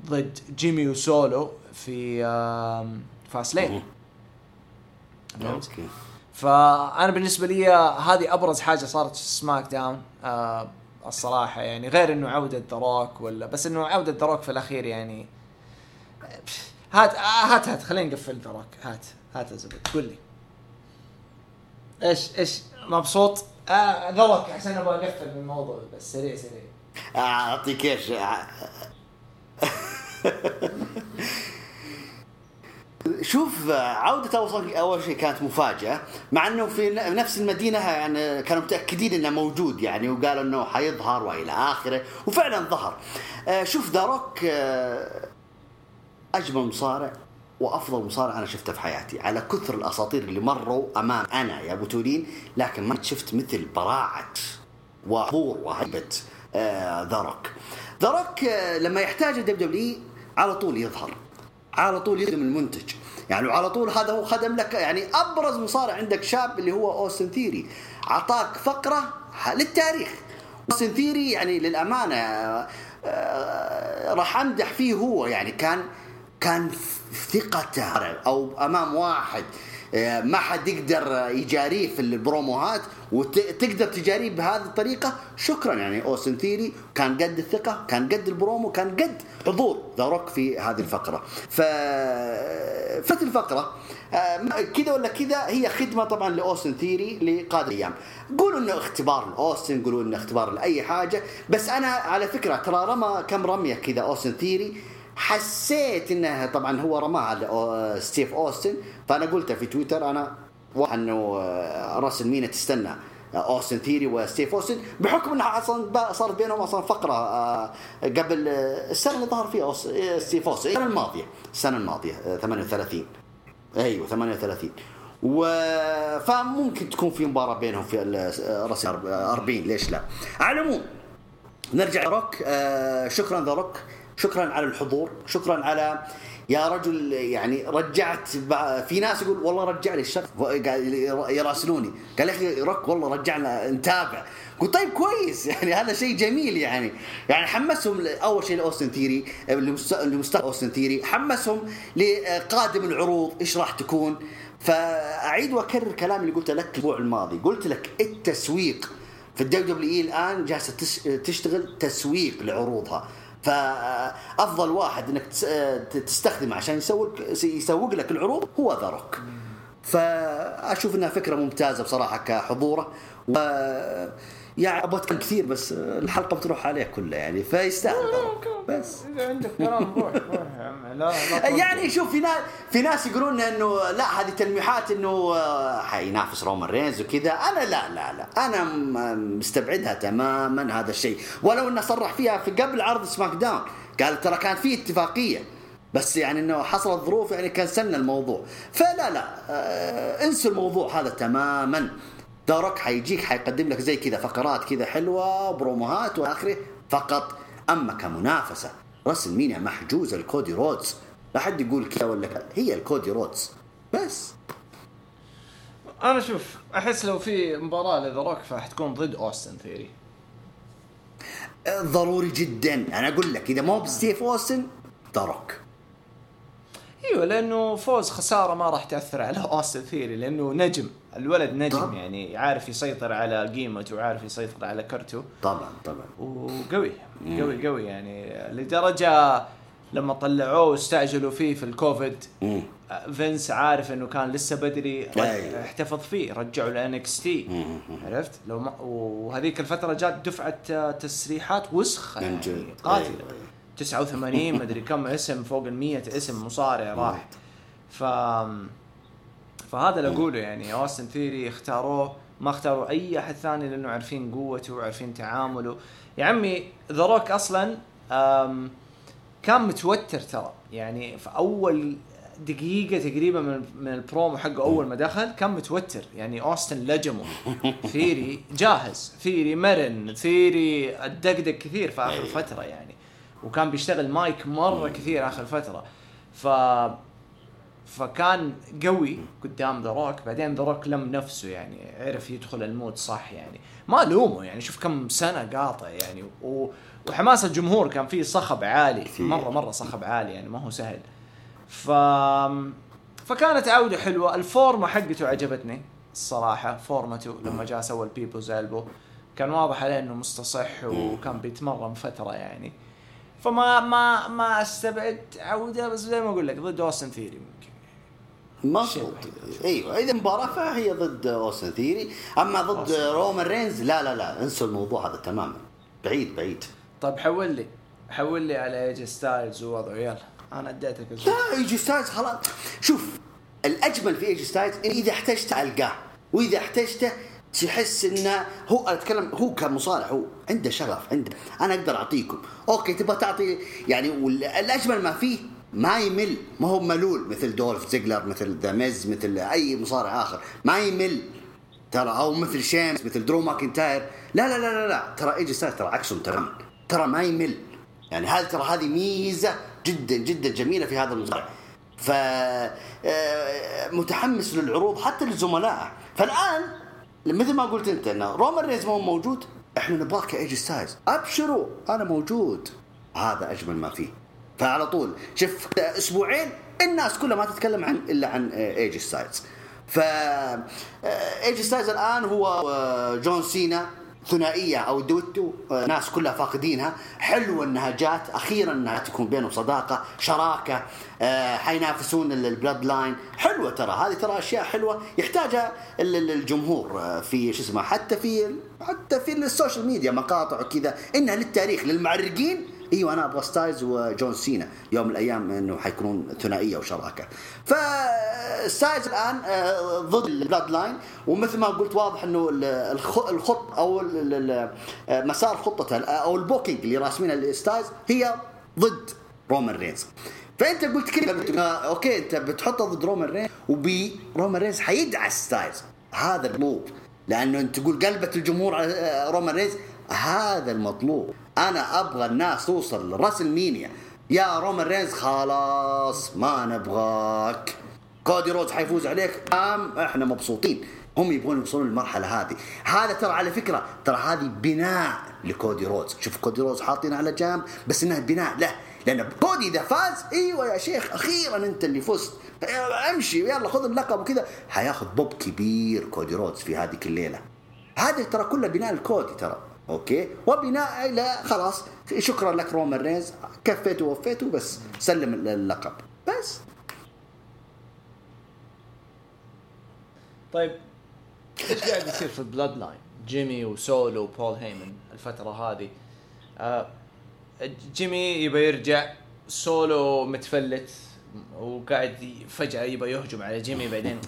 ضد جيمي وسولو في آم، Fastlane مم. فهمت؟ فأنا بالنسبة لي هذه أبرز حاجة صارت في سماك داون آه الصراحة يعني. غير إنه عودة دروك ولا بس إنه عودة دروك في الأخير يعني. هات هات هات خلينا نقفل دروك هات هات يا زبد قول لي. إيش إيش مبسوط؟ آه عشان أبغى أقفل من الموضوع بس سريع سريع. أعطيك إيش؟ شوف عودة أول أول شيء كانت مفاجأة مع أنه في نفس المدينة يعني كانوا متأكدين أنه موجود يعني وقالوا أنه حيظهر وإلى آخره وفعلا ظهر. آه، شوف ذا روك أجمل مصارع وأفضل مصارع أنا شفته في حياتي على كثر الأساطير اللي مروا أمامي أنا يا أبو تولين لكن ما شفت مثل براعة وحضور وهيبة آه، ذا روك. ذا روك آه، لما يحتاج ال WWE على طول يظهر. على طول يخدم المنتج. يعني وعلى طول هذا هو خدم لك يعني أبرز مصارع عندك شاب اللي هو أوستن ثيري. اعطاك فقرة للتاريخ. أوستن ثيري يعني للأمانة آه، راح أمدح فيه هو. يعني كان كان ثقته أو أمام واحد. ما حد يقدر يجاريه في البروموهات وتقدر تجاريه بهذه الطريقة. شكرا يعني أوستن ثيري كان قد الثقة كان قد البرومو كان قد حضور ذا روك في هذه الفقرة. ف فت الفقرة. آه، كذا ولا كذا هي خدمة طبعا لاوستن ثيري لقادم الأيام. قولوا انه اختبار لاوستن قولوا انه اختبار لأي حاجة. بس أنا على فكرة ترى رمى كم رمية كذا اوستن ثيري حسيت إنه طبعا هو رماها ستيف أوستن. فأنا قلت في تويتر أنا واحد إنه آه، راسل مينا تستنى آه، أوستن ثيري وستيف أوستن بحكم إنها أصلا صارت بينهم أصلا فقرة آه، قبل السنة اللي ظهر فيها ستيف أوستن. السنة الماضية السنة الماضية آه، 38 أيوه 38 و فممكن تكون في مباراة بينهم في راس 40 ليش لا؟ على العموم نرجع روك شكرا ذا روك شكرا على الحضور شكرا على يا رجل يعني رجعت في ناس يقول والله رجع لي الشغف يراسلوني قال أخي روك والله رجعنا نتابع. قلت طيب كويس يعني هذا شيء جميل يعني. يعني حمسهم أول شيء لأوستن ثيري لمست- لمستقبل أوستن ثيري حمسهم لقادم العروض إيش راح تكون؟ فأعيد وأكرر كلام اللي قلته لك الأسبوع الماضي. قلت لك التسويق في ال WWE الآن جالسة تشتغل تسويق لعروضها. فأفضل واحد إنك تس- تستخدمه عشان يسوق يسوق لك العروض هو ذا روك فأشوف إنها فكرة ممتازة بصراحة كحضوره و يعني اتكلم كثير بس الحلقة بتروح عليه كلها يعني فيستاهل. بس. إذا عندك كلام روح روح. يا عم لا لا. يعني شوف في ناس في ناس يقولون إنه لا هذه تلميحات إنه آه، حينافس رومان رينز وكذا. أنا لا لا لا. أنا مستبعدها تماما هذا الشيء. ولو إنه صرح فيها في قبل عرض سماك داون قال ترى كان في اتفاقية. بس يعني إنه حصلت ظروف يعني كنسلنا الموضوع. فلا لا آه انسوا الموضوع هذا تماما. ذا روك حيجيك حيقدم لك زي كذا فقرات كذا حلوة بروموهات واخره فقط أما كمنافسة WrestleMania محجوزه لكودي رودز؟ لا حد يقول كذا ولا كذا هي لكودي رودز. بس. أنا شوف أحس لو في مباراة لذا روك فحتكون ضد أوستن ثيري. ضروري جدا. أنا أقول لك إذا مو بستيف أوستن دارك أيوه لأنه فوز خسارة ما راح تأثر على أوستن ثيري لأنه نجم. الولد نجم طبعا. يعني عارف يسيطر على قيمته وعارف يسيطر على كرته طبعا طبعا وقوي قوي قوي يعني لدرجة لما طلعوه واستعجلوا فيه في الكوفيد. فينس عارف إنه كان لسه بدري. احتفظ فيه رجعوا ل NXT عرفت لو ما وهذيك الفترة جات دفعة تسريحات وسخة يعني. قاتلة أيوة، أيوة. 89 مدري كم اسم فوق ال 100 اسم مصارع راح ف فهذا اللي أقوله يعني. اوستن ثيري اختاروه ما اختاروا أي أحد ثاني لأنه عارفين قوته وعارفين تعامله. يا عمي ذا روك أصلا كان متوتر ترى. يعني في أول دقيقة تقريبا من من البرومو حقه أول ما دخل كان متوتر. يعني اوستن لجمه. ثيري جاهز. ثيري مرن. ثيري الدقدق كثير في آخر. فترة يعني. وكان بيشتغل مايك مرة كثير آخر فترة. ف فكان قوي قدام ذا روك. بعدين ذا روك لم نفسه يعني عرف يدخل ال mood صح يعني. ما الومه يعني شوف كم سنة قاطع يعني. و... وحماس الجمهور كان فيه صخب عالي. كثير. مره مرة صخب عالي يعني ما هو سهل. ف فكانت عودة حلوة. الفورمة حقته عجبتني الصراحة. فورمته لما جاء سوى ال People's Elbow. كان واضح عليه إنه مستصح وكان بيتمرن فترة يعني. فما ما ما استبعد عودة بس زي ما أقول لك ضد أوستن ثيري ممكن. مضبوط أيوه إذا مباراة فهي ضد اوستن ثيري. أما ضد رومان رينز لا لا لا انسوا الموضوع هذا تماما. بعيد بعيد. طيب حول لي حول لي على ايجي ستايلز ووضعه. يلا أنا أديتك. لا ايجي ستايلز خلاص. شوف الأجمل في ايجي ستايلز إذا احتجت ألقاه. وإذا احتجته تحس إنه هو أتكلم هو كمصارع هو عنده شغف عنده. أنا أقدر أعطيكم. أوكي تبغى تعطي يعني والأجمل ما فيه ما يمل. ما هو ملول مثل دولف زيجلر مثل ذا ميز مثل أي مصارع آخر. ما يمل. ترى أو مثل شيمس مثل درو ماكنتاير. لا لا لا لا, لا. ترى إيجي ستايلز ترى عكسهم تماما ترى ما يمل. يعني هذه ترى هذه ميزة جدا جدا جميلة في هذا المصارع ف آه، متحمس للعروض حتى لزملائه فالآن مثل ما قلت أنت إن رومان رينز ما هو موجود إحنا نبغاك إيجي ستايلز. أبشروا أنا موجود. هذا أجمل ما فيه. فعلى طول. شوف أسبوعين الناس كلها ما تتكلم عن إلا عن ايجي ستايلز ف ايجي ستايلز الآن هو آه، جون سينا ثنائية أو دويتو. آه، ناس كلها فاقدينها. حلوة إنها جات. أخيرا إنها تكون بينهم صداقة شراكة آه، حينافسون ال- ال Bloodline حلوة ترى. هذه ترى أشياء حلوة يحتاجها ال- ال- الجمهور آه، في شو اسمه حتى في حتى في ال social media مقاطع وكذا. إنها للتاريخ للمعرقين إيوه أنا أبغى ستايلز وجون سينا. يوم من الأيام إنه حيكونون ثنائية وشراكه فستايلز الآن آه، ضد ال Bloodline. ومثل ما قلت واضح إنه ال- الخ- الخط أو آه، مسار خطته أو ال booking اللي راسمينها لستايلز هي ضد رومان رينز. فأنت قلت آه، أوكي أنت بتحطه ضد رومان رينز وبي رومان رينز حيدعس ستايلز. هذا المطلوب. لأنه أنت تقول قلبت الجمهور على آه، رومان رينز هذا المطلوب. أنا أبغى الناس توصل ل WrestleMania. يا رومان رينز خلاص ما نبغاك. كودي روز حيفوز عليك؟ أم؟ إحنا مبسوطين. هم يبغون يوصلون للمرحلة هذه. هذا ترى على فكرة ترى هذه بناء لكودي روز. شوف كودي روز حاطين على جنب بس إنها بناء له. لأن كودي إذا فاز إيوه يا شيخ أخيرا أنت اللي فزت. امشي يلا خذ اللقب وكذا. حياخذ بوب كبير كودي روز في هذه الليلة هذه ترى كلها بناء لكودي ترى. أوكي؟ وبناء إلى خلاص شكرا لك رومان رينز كفيت ووفيت وبس سلم اللقب. بس. طيب إيش قاعد يصير في ال Bloodline جيمي وسولو وبول هيمن الفترة هذه. آه جيمي يبى يرجع سولو متفلت وقاعد فجأة يبى يهجم على جيمي بعدين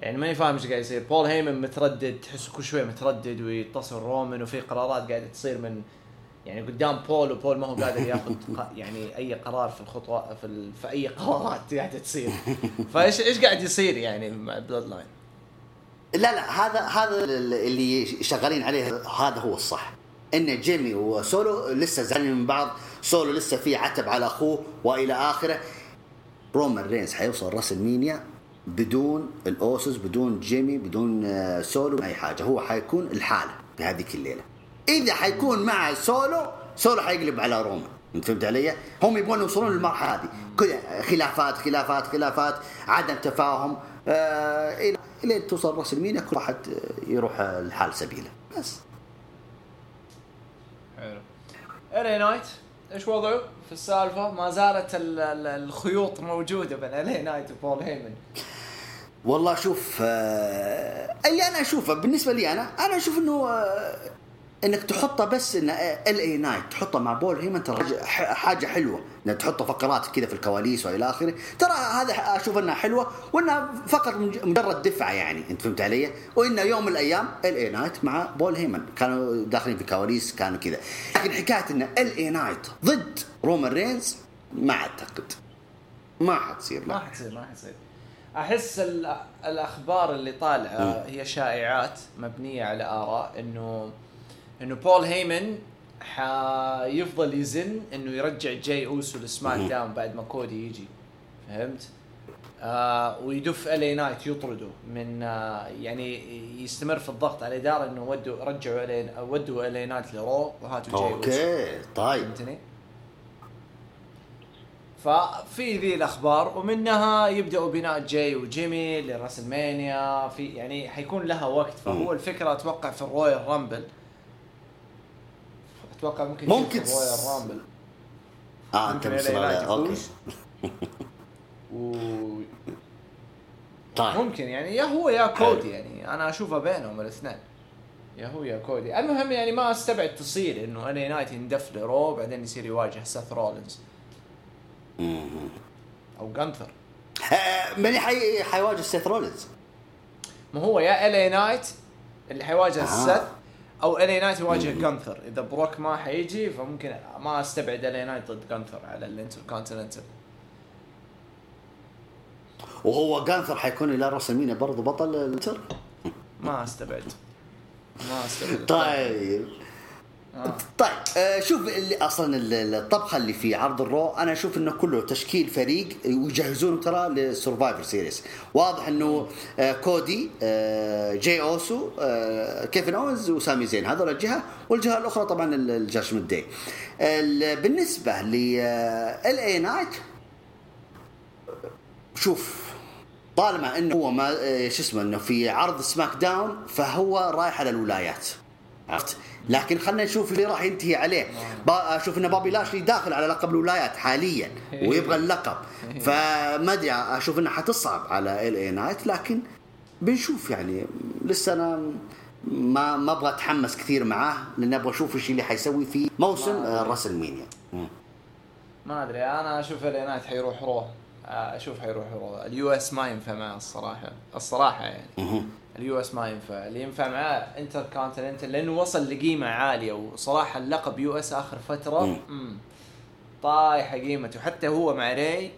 يعني ماني فاهم إيش قاعد يصير. بول هيمن متردد تحس كل شوي متردد ويتصل رومان وفي قرارات قاعدة تصير من يعني قدام بول وبول ما هو قادر ياخذ ق- يعني أي قرار في الخطوة في, ال... في أي قرارات قاعدة تصير. فإيش إيش قاعد يصير يعني مع Bloodline لا لا هذا هذا اللي شغالين عليه هذا هو الصح. إن جيمي وسولو لسه زعلانين من بعض سولو لسه في عتب على أخوه وإلى آخره. رومان رينز حيوصل WrestleMania. بدون الأوسوس بدون جيمي بدون آه، سولو اي حاجة. هو حيكون الحالة في هذيك الليلة. إذا حيكون مع سولو سولو حيقلب على رومان أنت فهمت علي؟ هم يبغون يوصلون للمرحلة هذه. كل خلافات خلافات خلافات عدم تفاهم آه إلى توصل WrestleMania كل واحد آه، يروح آه، لحال سبيله. بس. حلو. LA Knight إيش وضعه في السالفة؟ ما زالت ال- ال- الخيوط موجودة بين LA Knight وبول هيمن. والله شوف آه اللي أنا أشوفه بالنسبة لي أنا أنا أشوف إنه آه إنك تحطه بس إن ال اي نايت تحطه مع بول هيمن ترى حاجة حلوة. انك تحطه فقرات كذا في الكواليس وإلى آخره. ترى هذا أشوف إنها حلوة وإنها فقط مج- مجرد دفعة يعني أنت فهمت علي؟ وإن يوم من الأيام ال اي نايت مع بول هيمن. كانوا داخلين في كواليس كانوا كذا. لكن حكاية إن ال اي نايت ضد رومان رينز ما أعتقد. ما حتصير ما لا حتصير ما حتصير. أحس ال- الأخبار اللي طالعة هي شائعات مبنية على آراء إنه إنه بول هيمن حيفضل يزن إنه يرجع جاي اوسو لسماك داون بعد ما كودي يجي فهمت؟ آه ويدف ال اي نايت يطرده من آه يعني يستمر في الضغط على الاداره إنه ودوا رجعوا الي ودوا ال اي نايت لرو وهاتوا جاي أوكي طيب فهمتني؟ ففي ذي الأخبار ومنها يبدأوا بناء جاي وجيمي لراسلمانيا في يعني حيكون لها وقت فهو. الفكرة أتوقع في الرويال رامبل أتوقع ممكن ممكن في الرويال رامبل آه انت أوكي. و طيب. ممكن يعني يا هو يا كودي يعني أنا أشوفها بينهم الاثنين. يا هو يا كودي. المهم يعني ما أستبعد تصير إنه ال اي نايت يندف لرو بعدين يصير يواجه سيث رولينز. أو جانثر من حي... حيواجه سيث رولينز ما هو يا ال اي نايت اللي حيواجه آه. سيث أو ال اي نايت يواجه جانثر إذا بروك ما حيجي فممكن ما أستبعد ال اي نايت ضد جانثر على الانتر كونتيننتال وهو جانثر حيكون إلى راسلمينيا برضه بطل ال Inter ما أستبعد. ما أستبعد. طيب. آه. طيب آه شوف اللي أصلا ال- الطبخة اللي في عرض الرو أنا أشوف إنه كله تشكيل فريق ويجهزون ترى للسرفايفر سيريس واضح إنه آه كودي آه جاي أوسو كيفن اوينز وسامي زين. هذول الجهة والجهة الأخرى طبعا ال- الجاجمنت داي ال- بالنسبة ل ال اي نايت شوف طالما إنه هو ما شو اسمه إنه في عرض سماك داون فهو رايح على الولايات. عرفت؟ لكن خلينا نشوف اللي راح ينتهي عليه. أشوف إن بابي لاشلي داخل على لقب الولايات حاليا ويبغى اللقب. فما أدري أشوف انها حتصعب على ال اي نايت لكن بنشوف يعني. لسه أنا ما ما أبغى أتحمس كثير معاه لأن أبغى أشوف إيش اللي حيسوي في موسم آه، راسلمينيا. ما أدري أنا أشوف ال اي نايت حيروح رو آه، أشوف حيروح رو ال US ما ينفع معه الصراحة. الصراحة يعني. ال US ما ينفع اللي ينفع معاه انتر كونتيننتال لأنه وصل لقيمة عالية وصراحة اللقب US آخر فترة مم. مم. طايحة قيمته حتى هو مع ري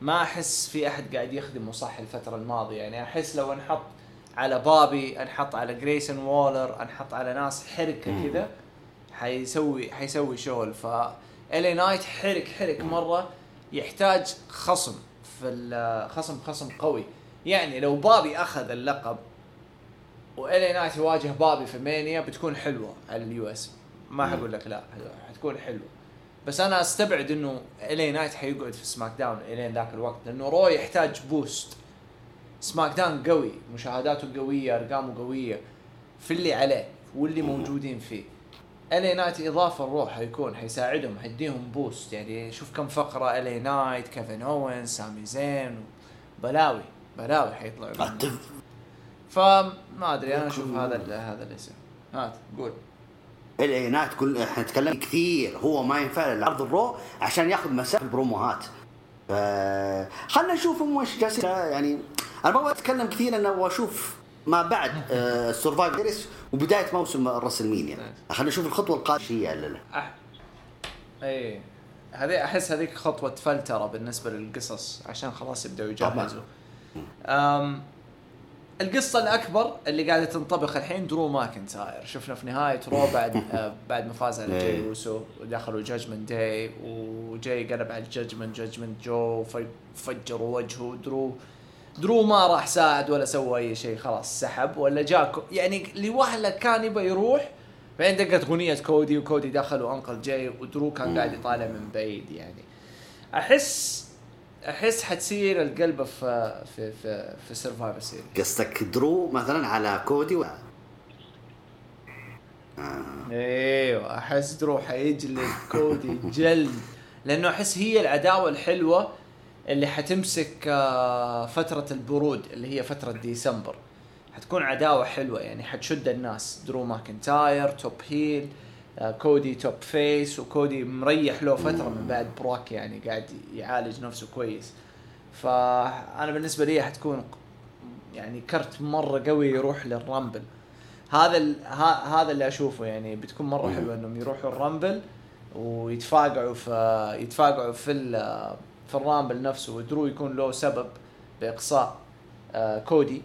ما أحس في أحد قاعد يخدمه صح الفترة الماضية يعني أحس لو انحط على بابي انحط على جريسون وولر انحط على ناس حركة. كذا حيسوي حيسوي شغل ف ال اي نايت حرك حرك مرة يحتاج خصم في خصم خصم قوي يعني لو بابي أخذ اللقب وال اي نايت يواجه بابي في مانيا بتكون حلوة على ال US ما. حقول لك لا حتكون حلوة. بس أنا أستبعد إنه ال اي نايت حيقعد في سماك داون الين ذاك الوقت لأنه رو يحتاج boost سماك داون قوي مشاهداته قوية أرقامه قوية في اللي عليه واللي موجودين فيه. ال اي نايت إضافة للرو حيكون حيساعدهم حيديهم boost يعني شوف كم فقرة ال اي نايت كيفن اوينز سامي زين بلاوي بلاوي حيطلعوا فما أدري أنا أشوف هذا ال- هذا اللي يصير. هات قول. ال اي نايت كل إحنا تكلمنا كثير. هو ما ينفع لعرض الرو عشان ياخذ مساحة البروموهات. ف خلينا نشوف هم إيش جالسين. يعني أنا ما أبغى أتكلم كثير أنا أبغى أشوف ما بعد السرفايفر سيريس وبداية موسم الرسلمينيا خلينا نشوف الخطوة القادمة لا أح... اي هذه أحس هذيك خطوة فلتره بالنسبة للقصص عشان خلاص يبدأوا يجهزوا. القصة الأكبر اللي قاعدة تنطبخ الحين درو ماكنتاير. شفنا في نهاية رو بعد آه بعد ما فاز على جاي اوسو ودخلوا جاجمنت داي وجاي قلب على الجاجمنت جاجمنت جو فجروا وجهه. درو درو ما راح ساعد ولا سوى أي شيء خلاص سحب ولا جاك. يعني لوهله كان يبغى يروح بعدين دقت أغنية كودي وكودي دخل وانقل جاي ودرو كان قاعد يطالع من بعيد يعني. أحس أحس حتصير القلبه في في في في سرفايفر سيريز قصدك درو مثلا على كودي و... إيوه أحس درو حيجلد كودي جلد لأنه أحس هي العداوة الحلوة اللي حتمسك آه، فترة البرود اللي هي فترة ديسمبر. حتكون عداوة حلوة يعني حتشد الناس. درو ماكنتاير top heel آه، كودي top face وكودي مريح له فترة من بعد بروك يعني قاعد يعالج نفسه كويس. فأنا بالنسبة لي حتكون يعني كرت مرة قوي يروح للرامبل. هذا هذا اللي أشوفه يعني بتكون مرة حلوة إنهم يروحوا الرامبل ويتفاقعوا في يتفاقعوا في ال- في الرامبل نفسه. ودرو يكون له سبب بإقصاء آه، كودي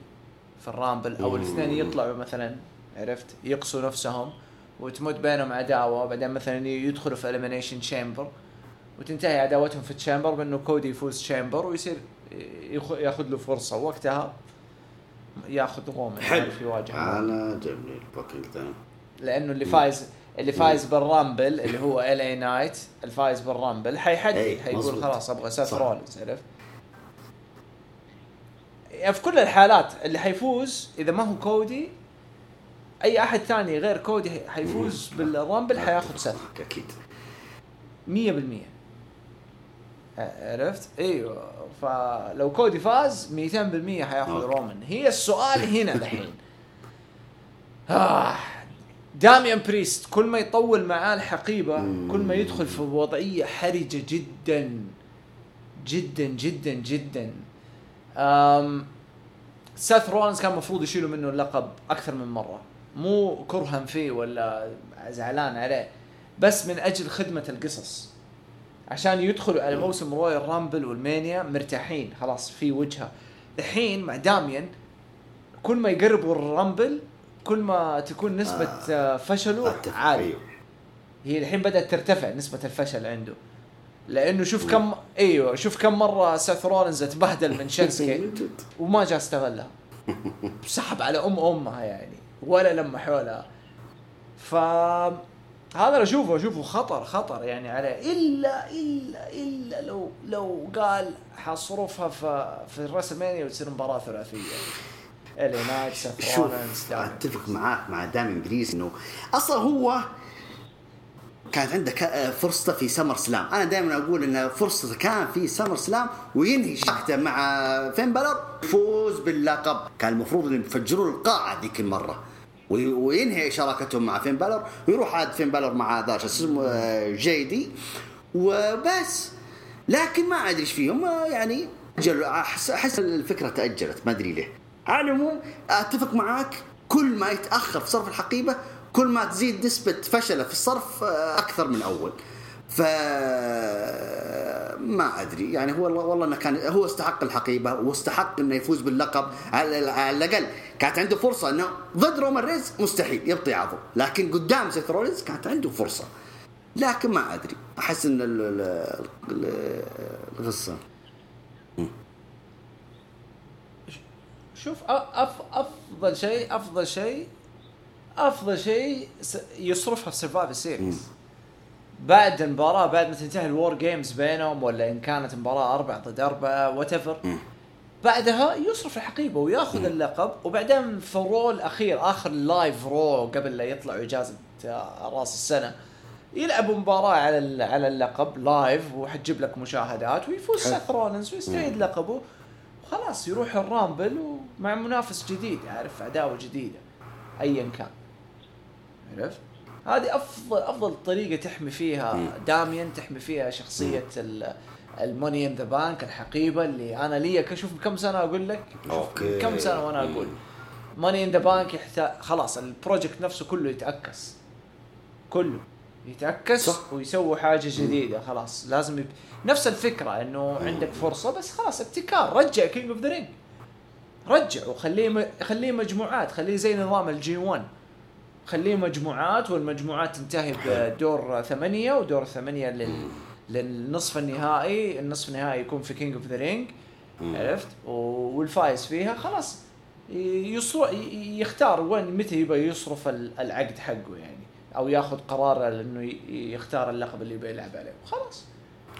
في الرامبل أو الاثنين يطلعوا مثلا عرفت؟ يقصوا نفسهم. وتمد بينهم عداوه وبعدين مثلا يدخلوا في اليمينيشن تشامبر وتنتهي عداوتهم في ال Chamber بأنه كودي يفوز Chamber ويصير يخ- ياخذ له فرصة. وقتها ياخذ رومان حلو. يواجه أنا عجبني ال booking لأنه اللي فايز اللي فايز بال Rumble اللي هو LA Knight الفايز بال Rumble حيحدد إي، حيقول. خلاص أبغى سيث صح. رولنز عرفت؟ يعني في كل الحالات اللي حيفوز إذا ما هو كودي أي أحد ثاني غير كودي حيفوز بال Rumble حياخذ سيث أكيد. 100% عرفت؟ إيوه. فلو كودي فاز 200% حياخذ. رومان هي السؤال هنا الحين. آه. داميان بريست كل ما يطول معاه الحقيبه كل ما يدخل في وضعية حرجة جدا. جدا جدا جدا. أم سيث رولنز كان المفروض يشيلوا منه اللقب أكثر من مرة. مو كرها فيه ولا زعلان عليه بس من أجل خدمة القصص. عشان يدخلوا على موسم Royal Rumble وال Mania مرتاحين خلاص في وجهة. الحين مع داميان كل ما يقربوا ال Rumble كل ما تكون نسبة آه. فشله عالية. أيوه. هي الحين بدأت ترتفع نسبة الفشل عنده. لأنه شوف كم أيوه شوف كم مرة سيث رولنز اتبهدل من شنسكي وما جاء استغلها. سحب على أم أمها يعني. ولا لما حولها. ف هذا اللي أشوفه أشوفه خطر خطر يعني عليه. إلا إلا إلا لو لو قال حصرفها في في ال WrestleMania وتصير مباراة ثلاثية. نايت سيث شوف. أتفق معاك مع داميان بريست إنه أصلا هو كانت عنده ك- فرصته في SummerSlam. أنا دائما أقول إن فرصته كان في SummerSlam وينهي قصته مع فين بالر؟ فوز باللقب. كان المفروض إنهم يفجروا القاعة ذيك المرة. وينهي شراكتهم مع فين بالر ويروح عاد فين بالر مع ذا شو اسمه آه، JD وبس. لكن ما أدري إيش فيهم آه، يعني احس أحس الفكرة تأجلت ما أدري ليه. على العموم أتفق معاك كل ما يتأخر في صرف الحقيبة كل ما تزيد نسبة فشله في الصرف آه، أكثر من اول ف ما أدري. يعني هو والله إنه كان هو استحق الحقيبة واستحق إنه يفوز باللقب. على على الأقل كانت عنده فرصة إنه ضد رومان رينز مستحيل يبطي عضو لكن قدام سيث رولينز كانت عنده فرصة. لكن ما أدري. أحس إن ال- ال- ال- القصة. شوف أف أفضل شيء أفضل شيء أفضل شيء س- يصرفها في Survivor Series بعد المباراة بعد ما تنتهي ال War Games بينهم ولا إن كانت مباراة أربعة ضد أربعة وات بعدها يصرف الحقيبة ويأخذ اللقب وبعدين في ال Raw الأخير آخر live Raw قبل لا يطلعوا إجازة آه، رأس السنة يلعبوا مباراة على على اللقب live وحتجيب لك مشاهدات ويفوز. سيث رولنز ويستعيد لقبه وخلاص يروح ال Rumble ومع منافس جديد عارف عداوة جديدة ايا كان. عرفت؟ هذه افضل أفضل طريقة تحمي فيها داميان تحمي فيها شخصية ال Money in the Bank الحقيبة اللي أنا لي أشوف كم سنة أقول لك؟ أوكي. كم سنة وأنا أقول. Money in the Bank يحتاج خلاص ال project نفسه كله يتعكس كله يتعكس صح. ويسووا حاجة جديدة خلاص. لازم يب... نفس الفكرة إنه عندك فرصة بس خلاص ابتكار. رجع King of the Ring رجع وخليه م... خليه مجموعات خليه زي نظام ال G1 خليه مجموعات والمجموعات تنتهي بدور ثمانية ودور ثمانية لل... للنصف النهائي. النصف النهائي يكون في King of the Ring عرفت؟ والفايز فيها خلاص. يصر... يختار وين متى يبغى يصرف ال- العقد حقه يعني أو ياخذ قرار انه يختار اللقب اللي يبغى يلعب عليه. خلاص.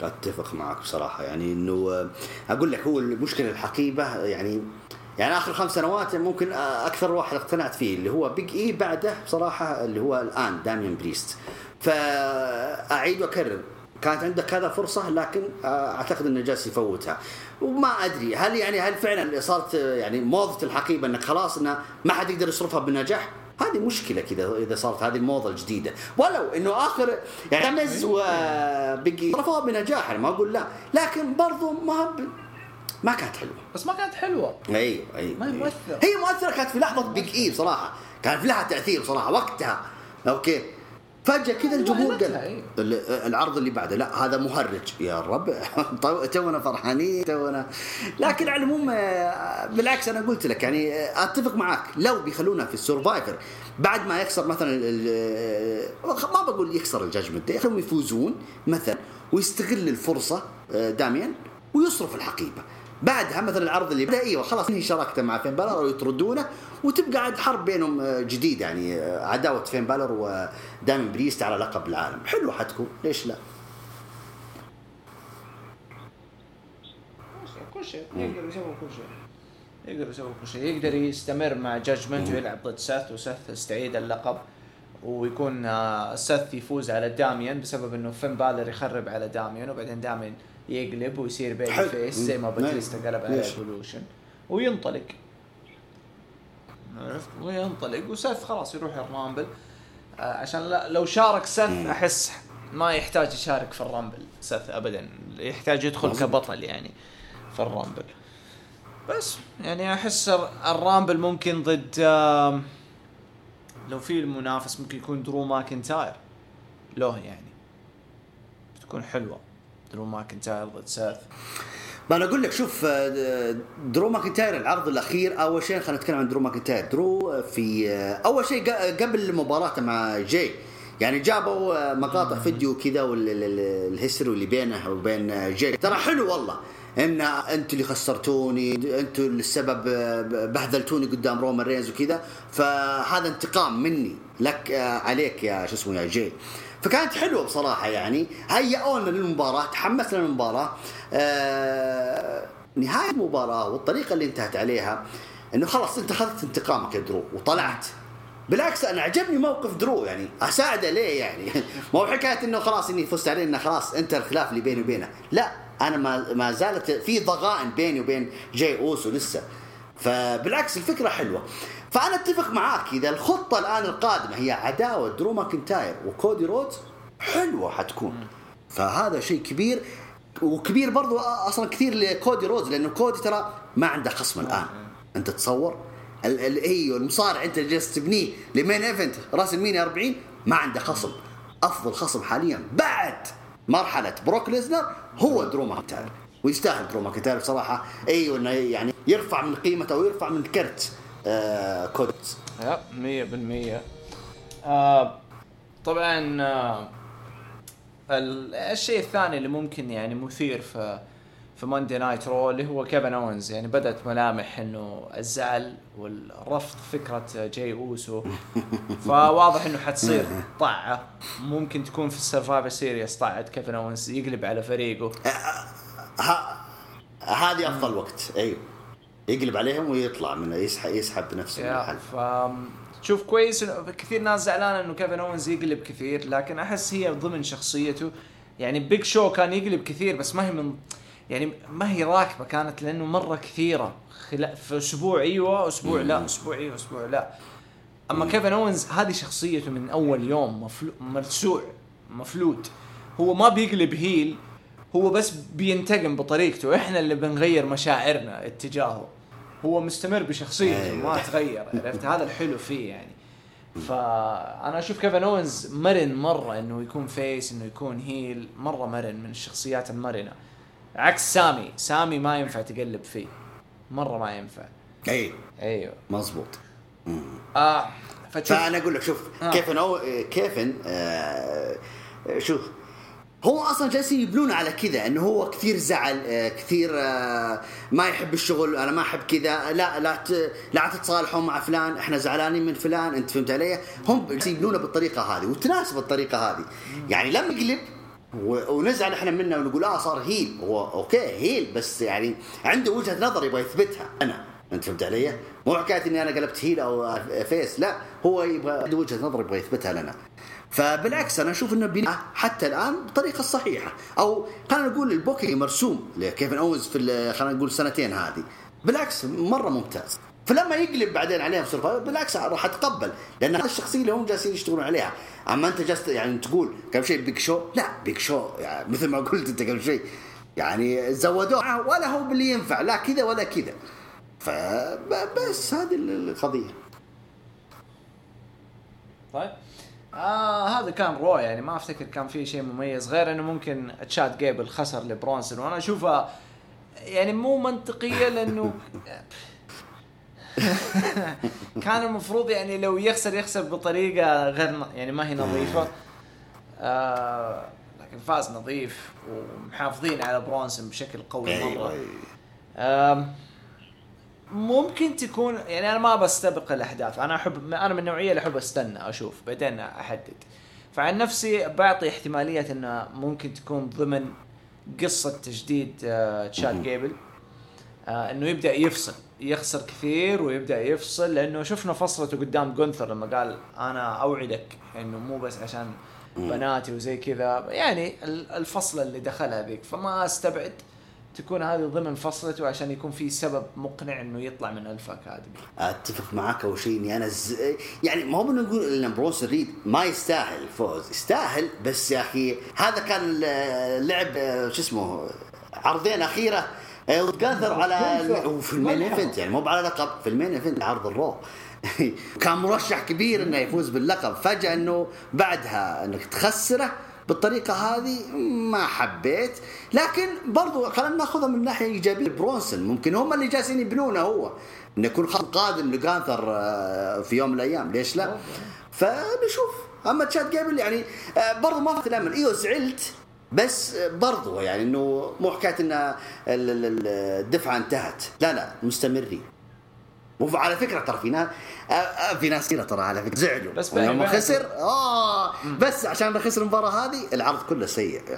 أتفق معك بصراحة. يعني إنه آه، أقول لك هو المشكلة الحقيبة يعني يعني آخر خمس سنوات ممكن آه، أكثر واحد اقتنعت فيه اللي هو Big E بعده بصراحة اللي هو الآن داميان بريست فأعيد وأكرر كانت عندك كذا فرصة لكن آه، أعتقد انه جالس يفوتها. وما أدري هل يعني هل فعلا صارت يعني موضة الحقيبة إنك خلاص إنه ما حد يقدر يصرفها بالنجاح؟ هذه مشكلة كذا إذا صارت هذه الموضة الجديدة، ولو إنه آخر يعني تمز وبيجي صرفوها بنجاح أنا ما أقول لا، لكن برضو ما. ما كانت حلوة. بس ما كانت حلوة أيوه أيوه ما هي أيوة. مؤثرة. هي مؤثرة كانت في لحظة بيج اي بصراحة، كان في لها تأثير بصراحة وقتها. أوكي. فجأة كذا الجمهور وقتها، قال أيوة. ال- العرض اللي بعده لا هذا مهرج يا رب تو- تونا فرحانين تونا لكن على العموم آه، بالعكس أنا قلت لك يعني آه، أتفق معك لو بيخلونا في ال Survivor بعد ما يخسر مثلا آه، ما بقول يخسر ال Judgment خليهم يفوزون مثلا ويستغل الفرصة داميان ويصرف الحقيبة بعدها مثلا العرض اللي بدا أيوه خلاص. ينهي شراكته مع فين بالر ويطردونه وتبقى عاد حرب بينهم آه، جديد يعني آه، عداوة فين بالر وداميان بريست على لقب العالم. حلوة حتكون. ليش لا؟ كل شيء يقدر يسوي كل شيء. يقدر يسوي كل شيء. يقدر يستمر مع Judgment ويلعب ضد سيث وسيث يستعيد اللقب ويكون آه، سيث يفوز على داميان بسبب إنه فين بالر يخرب على داميان وبعدين داميان يقلب ويصير baby. face زي ما. باتيستا قلب على؟ Evolution وينطلق. عرفت؟ وينطلق. وسيث خلاص يروح ال Rumble آه، عشان لا لو شارك سيث أحس ما يحتاج يشارك في ال Rumble سيث ابدا. يحتاج يدخل. كبطل يعني في ال Rumble. بس يعني أحس الر- ال Rumble ممكن ضد لو في المنافس ممكن يكون درو ماكنتاير. له يعني. بتكون حلوة. درو ماكنتاير ضد ساث ما أنا أقول لك شوف آه، درو ماكنتاير العرض الأخير أول شيء خلينا نتكلم عن درو ماكنتاير درو في آه، أول شيء قبل مباراته مع جاي يعني جابوا آه، مقاطع فيديو كذا وال history اللي بينه وبين آه، جاي ترى حلو والله. إن أنتوا اللي خسرتوني أنتوا السبب آه، بهذلتوني قدام رومان رينز وكذا فهذا انتقام مني لك آه، عليك يا شو اسمه يا جاي فكانت حلوة بصراحة يعني. هيئونا للمباراة تحمسنا للمباراة. آه نهاية المباراة والطريقة اللي انتهت عليها إنه خلاص أنت أخذت انتقامك يا درو وطلعت. بالعكس أنا عجبني موقف درو يعني. أساعده ليه يعني؟ ما هو حكاية إنه خلاص إني فزت عليه إنه خلاص أنت الخلاف اللي بيني وبينه. لا أنا ما ما زالت في ضغائن بيني وبين جاي أوسو لسه. فبالعكس الفكرة حلوة. فأنا أتفق معاك إذا الخطة الآن القادمة هي عداوة درو ماكنتاير وكودي رودز حلوة حتكون. فهذا شيء كبير وكبير برضو أصلا كثير لكودي رودز لأنه كودي ترى ما عنده خصم الآن. أنت تصور؟ أيوه المصارع أنت جالس تبنيه ل main event؟ راسلمينيا 40 ما عنده خصم. أفضل خصم حاليا بعد مرحلة بروك ليزنر هو درو ماكنتاير. ويستاهل درو ماكنتاير بصراحة. أيوه انه يعني يرفع من قيمته ويرفع من كرت. آه كودي yep مية بالمية. آه طبعا آه ال- الشيء الثاني اللي ممكن يعني مثير في في ماندي نايت رو اللي هو كيفن اونز يعني بدأت ملامح إنه الزعل والرفض فكرة جاي اوسو فواضح إنه حتصير طاعة. ممكن تكون في السرفايفر سيريس طاعة كيفن اونز يقلب على فريقه. ه- هذه أفضل وقت. أيوه. يقلب عليهم ويطلع من يسحب يسحب بنفسه من الحل ف تشوف كويس إنه كثير ناس زعلانة إنه كيفن اونز يقلب كثير لكن أحس هي ضمن شخصيته. يعني بيج شو كان يقلب كثير بس ما هي من يعني ما هي راكبة كانت لأنه مرة كثيرة. خلا في أسبوع أيوه أسبوع لا أسبوع أيوه أسبوع لا. أما كيفن اونز هذه شخصيته من أول يوم مفلو... مرسوع مفلوت. هو ما بيقلب heel هو بس بينتقم بطريقته. إحنا اللي بنغير مشاعرنا اتجاهه. هو مستمر بشخصيته أيوة. ما تغير عرفت؟ هذا الحلو فيه يعني. فأنا أشوف كيفن اونز مرن مرة إنه يكون face إنه يكون heel مرة مرن من الشخصيات المرنة. عكس سامي. سامي ما ينفع تقلب فيه. مرة ما ينفع. اي أيوه. مزبوط آه فتشوف فأنا أقول لك شوف آه. كيفن أو كيفن آه شوف هو أصلا جالسين يبنون على كذا إنه هو كثير زعل آه كثير آه ما يحب الشغل أنا ما أحب كذا لا لا لا تتصالحوا مع فلان إحنا زعلانين من فلان أنت فهمت علي؟ هم يبنونه بالطريقة هذه وتناسب الطريقة هذه يعني لما يقلب ونزعل إحنا منه ونقول آه صار هيل هو أوكي هيل بس يعني عنده وجهة نظر يبغى يثبتها أنا انت فهمت علي؟ مو حكاية إني أنا قلبت heel أو face لا هو يبغى وجهة نظر يبغى يثبتها لنا. فبالعكس أنا أشوف إنه بناء حتى الآن بالطريقة الصحيحه أو خلينا نقول ال booking مرسوم لكيفن اونز في خلينا نقول السنتين هذه. بالعكس مرة ممتاز. فلما يقلب بعدين عليها في بالعكس راح أتقبل. لأن هذا الشخصية اللي هم جالسين يشتغلون عليها. أما أنت جالس يعني تقول قبل شيء بيج شو لا بيج شو يعني مثل ما قلت أنت قبل شيء يعني زودوه. ولا هو باللي ينفع لا كذا ولا كذا. فبس هذه القضية. طيب. آه هذا كان رو يعني ما أفتكر كان في شيء مميز غير إنه ممكن تشاد جيبل خسر لبرونسون وأنا اشوفها يعني مو منطقية لأنه كان المفروض يعني لو يخسر يخسر بطريقة غير يعني ما هي نظيفة. آه لكن فاز نظيف ومحافظين على برونسون بشكل قوي مرة. آم، ممكن تكون يعني أنا ما بستبق الاحداث أنا أحب أنا من النوعيه اللي أحب أستنى أشوف بعدين أحدد. فعن نفسي بعطي احتمالية انها ممكن تكون ضمن قصة تجديد آه، تشاد جيبل. آه، إنه يبدأ يفصل يخسر كثير ويبدأ يفصل لأنه شفنا فصلته قدام جونثر لما قال أنا أوعدك إنه مو بس عشان بناتي وزي كذا. يعني ال- الفصله اللي دخلها ذيك فما أستبعد تكون هذه ضمن قصته عشان يكون في سبب مقنع إنه يطلع من الفا أكاديمي. أتفق معاك أول شيء إني أنا ز... يعني ما هو بنقول إن برونسون ريد ما يستاهل الفوز يستاهل بس يا أخي هذا كان لعب شو اسمه عرضين أخيرة آه، جونثر على وفي ال main event يعني مو على لقب في ال main event عرض الرو. كان مرشح كبير إنه يفوز باللقب. فجأة إنه بعدها إنك تخسره بالطريقة هذه ما حبيت. لكن برضو خلينا ناخذها من ناحية إيجابية. برونسون ممكن هم اللي جالسين يبنونه هو. انه يكون خط قادم لجانثر آه، في يوم من الأيام. ليش لا؟ فنشوف. أما تشات جيبل يعني آه، برضو ما فات الامل أيوه زعلت. بس برضو يعني إنه مو حكاية إن ال- ال- ال- الدفعة انتهت. لا لا مستمرين. وعلى فكرة ترى في ناس في ناس كثيرة ترى على فكرة زعلوا بس لما خسر آه بس عشان خسر المباراة هذه العرض كله سيء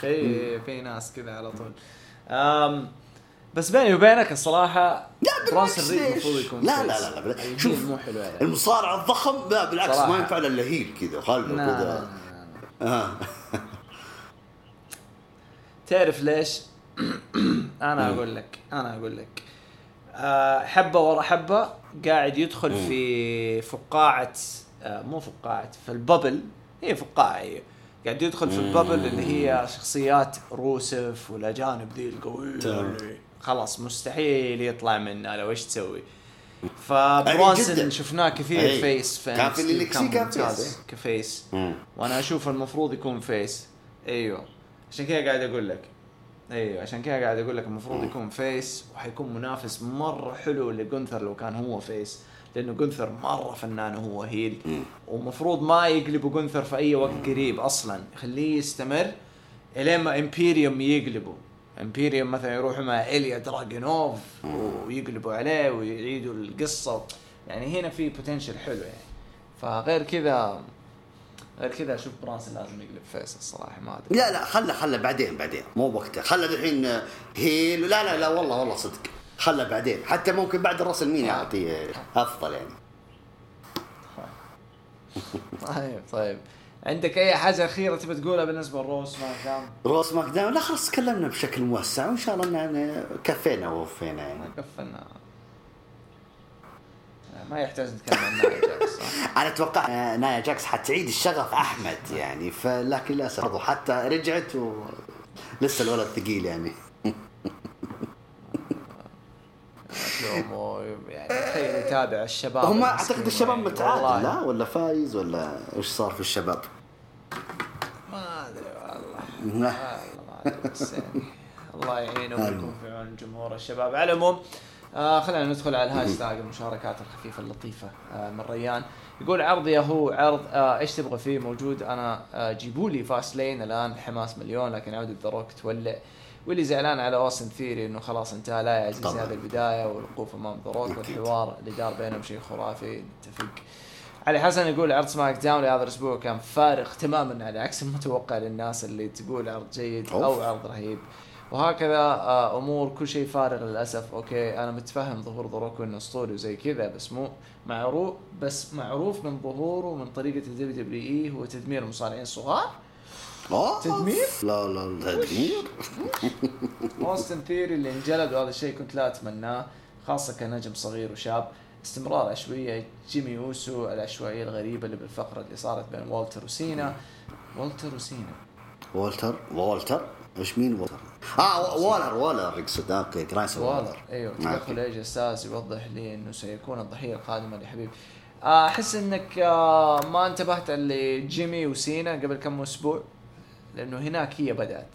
في في ناس كذا على طول أم بس بيني وبينك الصراحة لا ريد ليش؟ المفروض يكون لا. لا لا لا بالعكس. الجيل شوف مو حلو عليه المصارع الضخم لا بالعكس صراحة. ما ينفع إلا هيل كذا لا، لا، كذا لا. آه. تعرف ليش؟ أنا أقول لك أنا أقول لك. آه، حبة ورا حبة قاعد يدخل في فقاعة آه، مو فقاعة في الببل هي فقاعة هي. قاعد يدخل في الببل اللي هي شخصيات روسف والأجانب ذي القوية. خلاص مستحيل يطلع منها لو إيش تسوي؟ جداً. فبرونسون شفناه كثير أي. فيس في كان في NXT الإلكسي كان فيس،. كفيس. مم. وأنا أشوف المفروض يكون فيس أيوه. عشان كذا قاعد أقول لك. أيوه عشان كذا قاعد أقول لك المفروض يكون face وحيكون منافس مرة حلو لجونثر لو كان هو face لأنه جونثر مرة فنان وهو heel. ومفروض ما يقلبوا جونثر في أي وقت قريب أصلا. خليه يستمر إلين ما امبيريوم يقلبوا. امبيريوم مثلا يروحوا مع إليا دراجونوف ويقلبوا عليه ويعيدوا القصة. يعني هنا في potential حلو يعني. فغير كذا كذا أشوف برونسون لازم يقلب. face الصراحة ما أدري. لا لا خله خله بعدين بعدين. مو وقته. خله الحين heel. لا لا لا والله والله صدق. خله بعدين. حتى ممكن بعد الراسلمينيا يعطيه أفضل يعني. طيب طيب. عندك أي حاجة أخيرة تبي تقولها بالنسبة لروس ما كان روس ماك داون لا خلاص تكلمنا بشكل موسع. وإن شاء الله إن كفينا ووفينا يعني. قفلنا ما يحتاج نتكلم عن نايا جاكس صح؟ أنا أتوقع نايا جاكس حتعيد الشغف أحمد يعني فلكن للاسف برضو حتى رجعت و لسه الولد ثقيل يعني. يعني تخيل يتابع الشباب هم أعتقد الشباب يعني، متعادل والله. لا؟ ولا فايز؟ ولا إيش صار في الشباب؟ ما أدري والله. لا. والله ما أدري بس يعني الله يعينهم ويكون في عون جمهور الشباب. على العموم آه خلينا ندخل على الهاشتاج المشاركات الخفيفة اللطيفة آه من ريان. يقول عرضي هو عرض آه إيش تبغى فيه؟ موجود. أنا آه جيبوا لي Fastlane الآن الحماس مليون لكن عوده ذا روك تولع. واللي زعلان على اوستن ثيري إنه خلاص انتهى لا يا عزيزي. هذه البداية والوقوف أمام ذا روك. والحوار اللي دار بينهم شيء خرافي. نتفق. علي حسن يقول عرض SmackDown لهذا الأسبوع كان فارغ تماما على عكس المتوقع للناس اللي تقول عرض جيد أو. عرض رهيب. وهكذا آه، أمور كل شيء فارغ للأسف. أوكي أنا متفهم ظهور ذروك انه اسطوري وزي كذا بس مو معروف بس معروف من ظهوره ومن طريقة ال WWE هو تدمير المصارعين الصغار أوه. تدمير؟ لا لا تدمير. اوستن ثيري اللي انجلد وهذا الشيء كنت لا أتمناه خاصة كنجم صغير وشاب. استمرار عشوائية جيمي أوسو العشوائية الغريبة اللي بالفقرة اللي صارت بين والتر وسينا. والتر وسينا. والتر والتر. إيش مين والتر؟ آه وولر وولر يقصد. أوكي جرايسن والر. أيوه. تدخل ايجي ستايلز يوضح لي إنه سيكون الضحية القادمة لحبيب. آه، أحس إنك آه، ما انتبهت لجيمي وسينا قبل كم أسبوع لأنه هناك هي بدأت.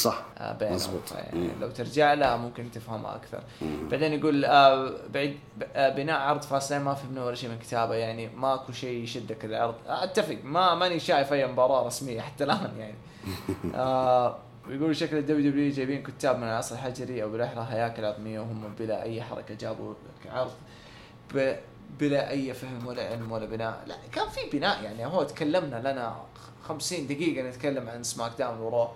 صح. آه، بينهم. مظبوط. يعني مم. لو ترجع لها ممكن تفهمها أكثر. بعدين يقول آه بعيد آه بناء عرض فاصلين ما فهمنا ولا شيء من كتابه يعني ماكو شيء يشدك العرض. أتفق ما ماني شايف أي مباراة رسمية حتى الآن يعني. آه ويقول شكل ال WW جايبين كتاب من العصر الحجري أو بالاحرى هياكل عظميه وهم بلا أي حركة جابوا لك عرض ب- بلا أي فهم ولا علم ولا بناء. لا كان في بناء يعني هو تكلمنا لنا 50 دقيقة نتكلم عن SmackDown و Raw مم.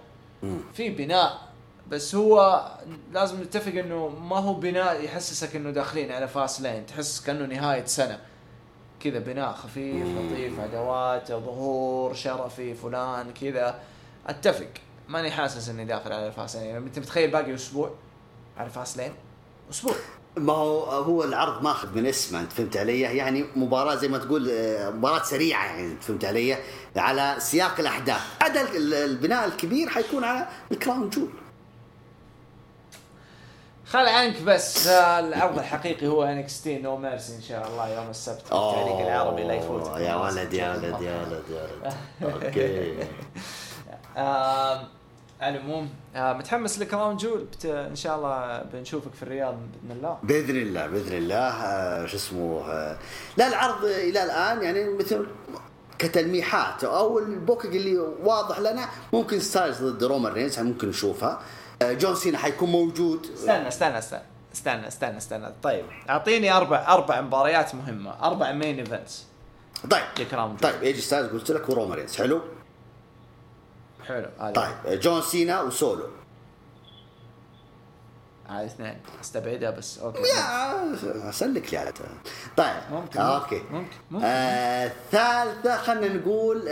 في بناء بس هو لازم نتفق إنه ما هو بناء يحسسك إنه داخلين على Fastlane تحس كأنه نهاية سنة. كذا بناء خفيف لطيف عدوات ظهور شرفي فلان كذا. أتفق. ماني حاسس إني داخل على Fastlane يعني أنت متخيل باقي أسبوع على Fastlane أسبوع. ما هو هو العرض ماخذ من اسمه أنت فهمت علي؟ يعني مباراة زي ما تقول آه، مباراة سريعة يعني أنت فهمت علي؟ على سياق الأحداث، عدا ال- البناء الكبير حيكون على ال Crown Jewel. خل عنك بس آه، العرض الحقيقي هو NXT No Mercy إن شاء الله يوم السبت التعليق العربي لا يفوت يا ولد يا ولد يا ولد يا ولد أوكي على العموم آه، متحمس ل Crown Jewel. بت... إن شاء الله بنشوفك في الرياض بإذن الله. بإذن الله بإذن الله. آه، شو اسمه آه، لا العرض إلى الآن يعني مثل كتلميحات. أو ال booking اللي واضح لنا ممكن ستايلز ضد رومان رينز ممكن نشوفها. آه، جون سينا حيكون موجود. استنى استنى استنى استنى استنى استنى. طيب أعطيني أربع أربع مباريات مهمة أربع main events طيب طيب ايجي ستايلز قلت لك ورومان رينز. حلو؟ حلو. هذا طيب جون سينا وسولو. هذه اثنين. استبعدها بس. أوكي. يا أسلك لي على طيب ممكن أوكي. ممكن ممكن. آه، ثالثة خلينا نقول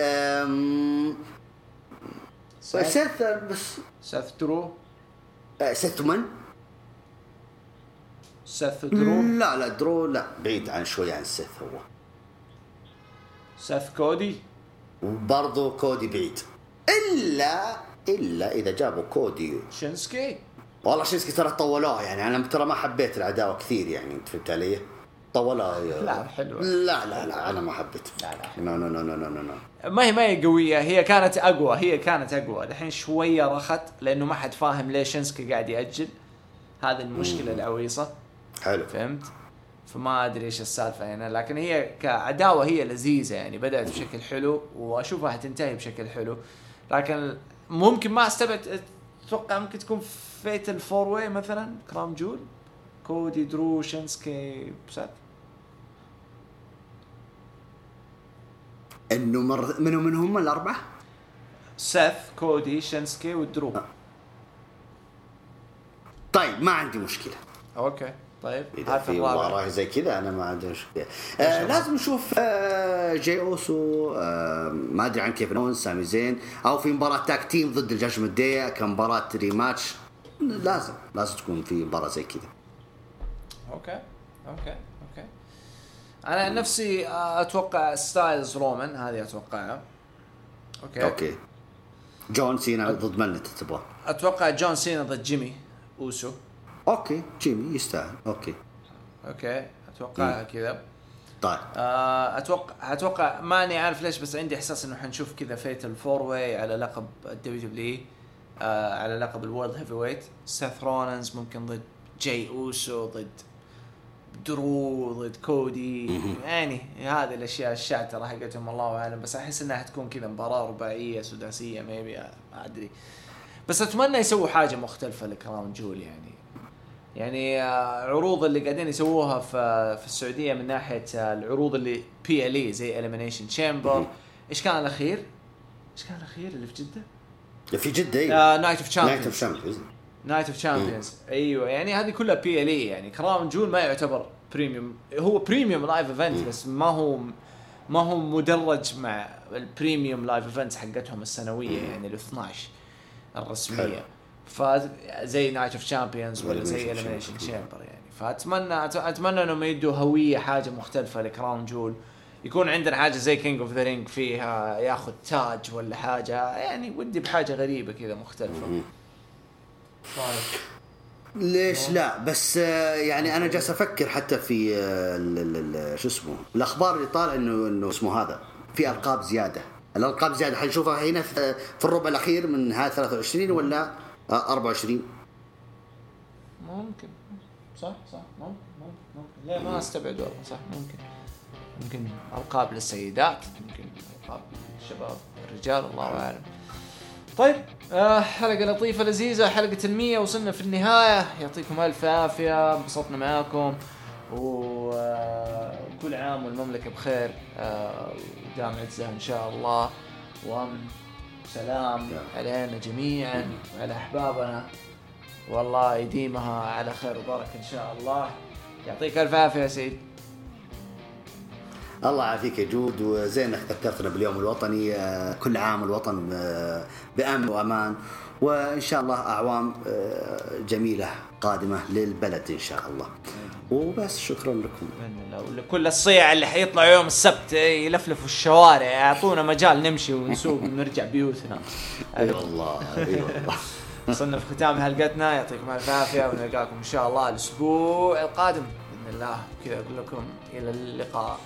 سيث سيث بس. سيث درو. آه، سيث من؟ سيث درو. لا لا درو لا. بعيد عن شوي عن سيث هو. سيث كودي. وبرضه كودي بعيد. إلا إلا إذا جابوا كودي شينسكي. والله شينسكي ترى طولوها يعني أنا ترى ما حبيت العداوة كثير يعني أنت فهمت علي؟ طولوها لا، حلوة. لا لا لا أنا ما حبيت. لا، لا،. no no no no no no. ما هي ما هي قوية هي كانت أقوى هي كانت أقوى. الحين شوية رخت لأنه ما حد فاهم ليش شينسكي قاعد يأجل. هذه المشكلة العويصة. حلو. فهمت؟ فما أدري إيش السالفة هنا لكن هي كعداوة هي لذيذة يعني بدأت بشكل حلو وأشوفها حتنتهي بشكل حلو. لكن ممكن ما استبعد أتوقع ممكن تكون fatal four way مثلا Crown Jewel كودي درو شينسكي سات إنه مر... منو من هم الأربعة؟ سيث كودي شينسكي ودرو. طيب ما عندي مشكلة. أوكي. طيب إذا في. مباراه زي كذا أنا ما عندي مشكلة. آه لازم نشوف آه جاي أوسو آه ما أدري عن كيفن أوينز سامي زين. أو في مباراة tag team ضد ال Judgment Day كمباراة rematch لازم لازم تكون في مباراة زي كذا. أوكي أوكي أوكي. أنا عن نفسي آه، أتوقع ستايلز رومان هذه أتوقعها. أوكي. أوكي. جون سينا ضد من أنت تبغى؟ أتوقع جون سينا ضد جيمي أوسو. أوكي جيمي يستاهل. أوكي. أوكي اتوقعها كذا. طيب. آه، أتوقع أتوقع ماني عارف ليش بس عندي إحساس إنه حنشوف كذا fatal four way على لقب ال WW آه على لقب ال World Heavyweight سيث رولنز ممكن ضد جاي اوسو ضد درو ضد كودي يعني هذه الأشياء الشاتره حقتهم الله أعلم بس أحس إنها حتكون كذا مباراة رباعية سداسية maybe ما أدري. بس أتمنى يسووا حاجة مختلفة ل Crown Jewel يعني. يعني آه، عروض اللي قاعدين يسووها في في السعودية من ناحية آه، العروض اللي PLE زي Elimination Chamber إيش كان الأخير؟ إيش كان الأخير اللي في جدة؟ في جدة أيوه. Night of Night of Champions Champions Night of Champions أيوه يعني هذه كلها PLE يعني Crown Jewel ما يعتبر premium هو premium live event بس ما هو ما هو مدرج مع ال premium live events حقتهم السنوية يعني ال 12 الرسمية. فزي Night of Champions ولا زي Elimination Chamber. Chamber يعني. فاتمنى أت- أتمنى إنهم يدوا هوية حاجة مختلفة ل Crown Jewel. يكون عندنا حاجة زي King of the Ring فيها ياخذ تاج ولا حاجة. يعني ودي بحاجة غريبة كذا مختلفة. طيب ليش لا؟ بس آه، يعني أنا جالس أفكر حتى في آه، ال- ال- ال- شو اسمه؟ الأخبار اللي طالع انه إنه اسمه هذا في ألقاب زيادة. الألقاب زيادة حنشوفها هنا في في الربع الأخير من هذا 23 ولا؟ آه، 24 ممكن. صح صح. ممكن ممكن ممكن. لا ما أستبعد والله. صح ممكن. ممكن ألقاب للسيدات ممكن ألقاب للشباب الرجال الله أعلم. طيب آه حلقة لطيفة لذيذة حلقة المية وصلنا في النهاية. يعطيكم ألف عافية انبسطنا معاكم. وكل عام والمملكة بخير آه ودام عزها إن شاء الله. وأمن سلام علينا جميعا وعلى أحبابنا. والله يديمها على خير وبركة إن شاء الله. يعطيك ألف عافية يا سيد. الله يعافيك يا جود. وزين انك ذكرتنا باليوم الوطني. آه، كل عام الوطن آه، بأمن وأمان. وإن شاء الله أعوام آه، جميلة قادمة للبلد إن شاء الله. وبس شكرا لكم. بإذن الله ولكل الصيع اللي حيطلعوا يوم السبت يلفلفوا الشوارع. يعطونا مجال نمشي ونسوق ونرجع بيوتنا. أي والله أي والله. وصلنا في ختام حلقتنا يعطيكم ألف عافية ونلقاكم إن شاء الله الأسبوع القادم بإذن الله. كذا أقول لكم إلى اللقاء.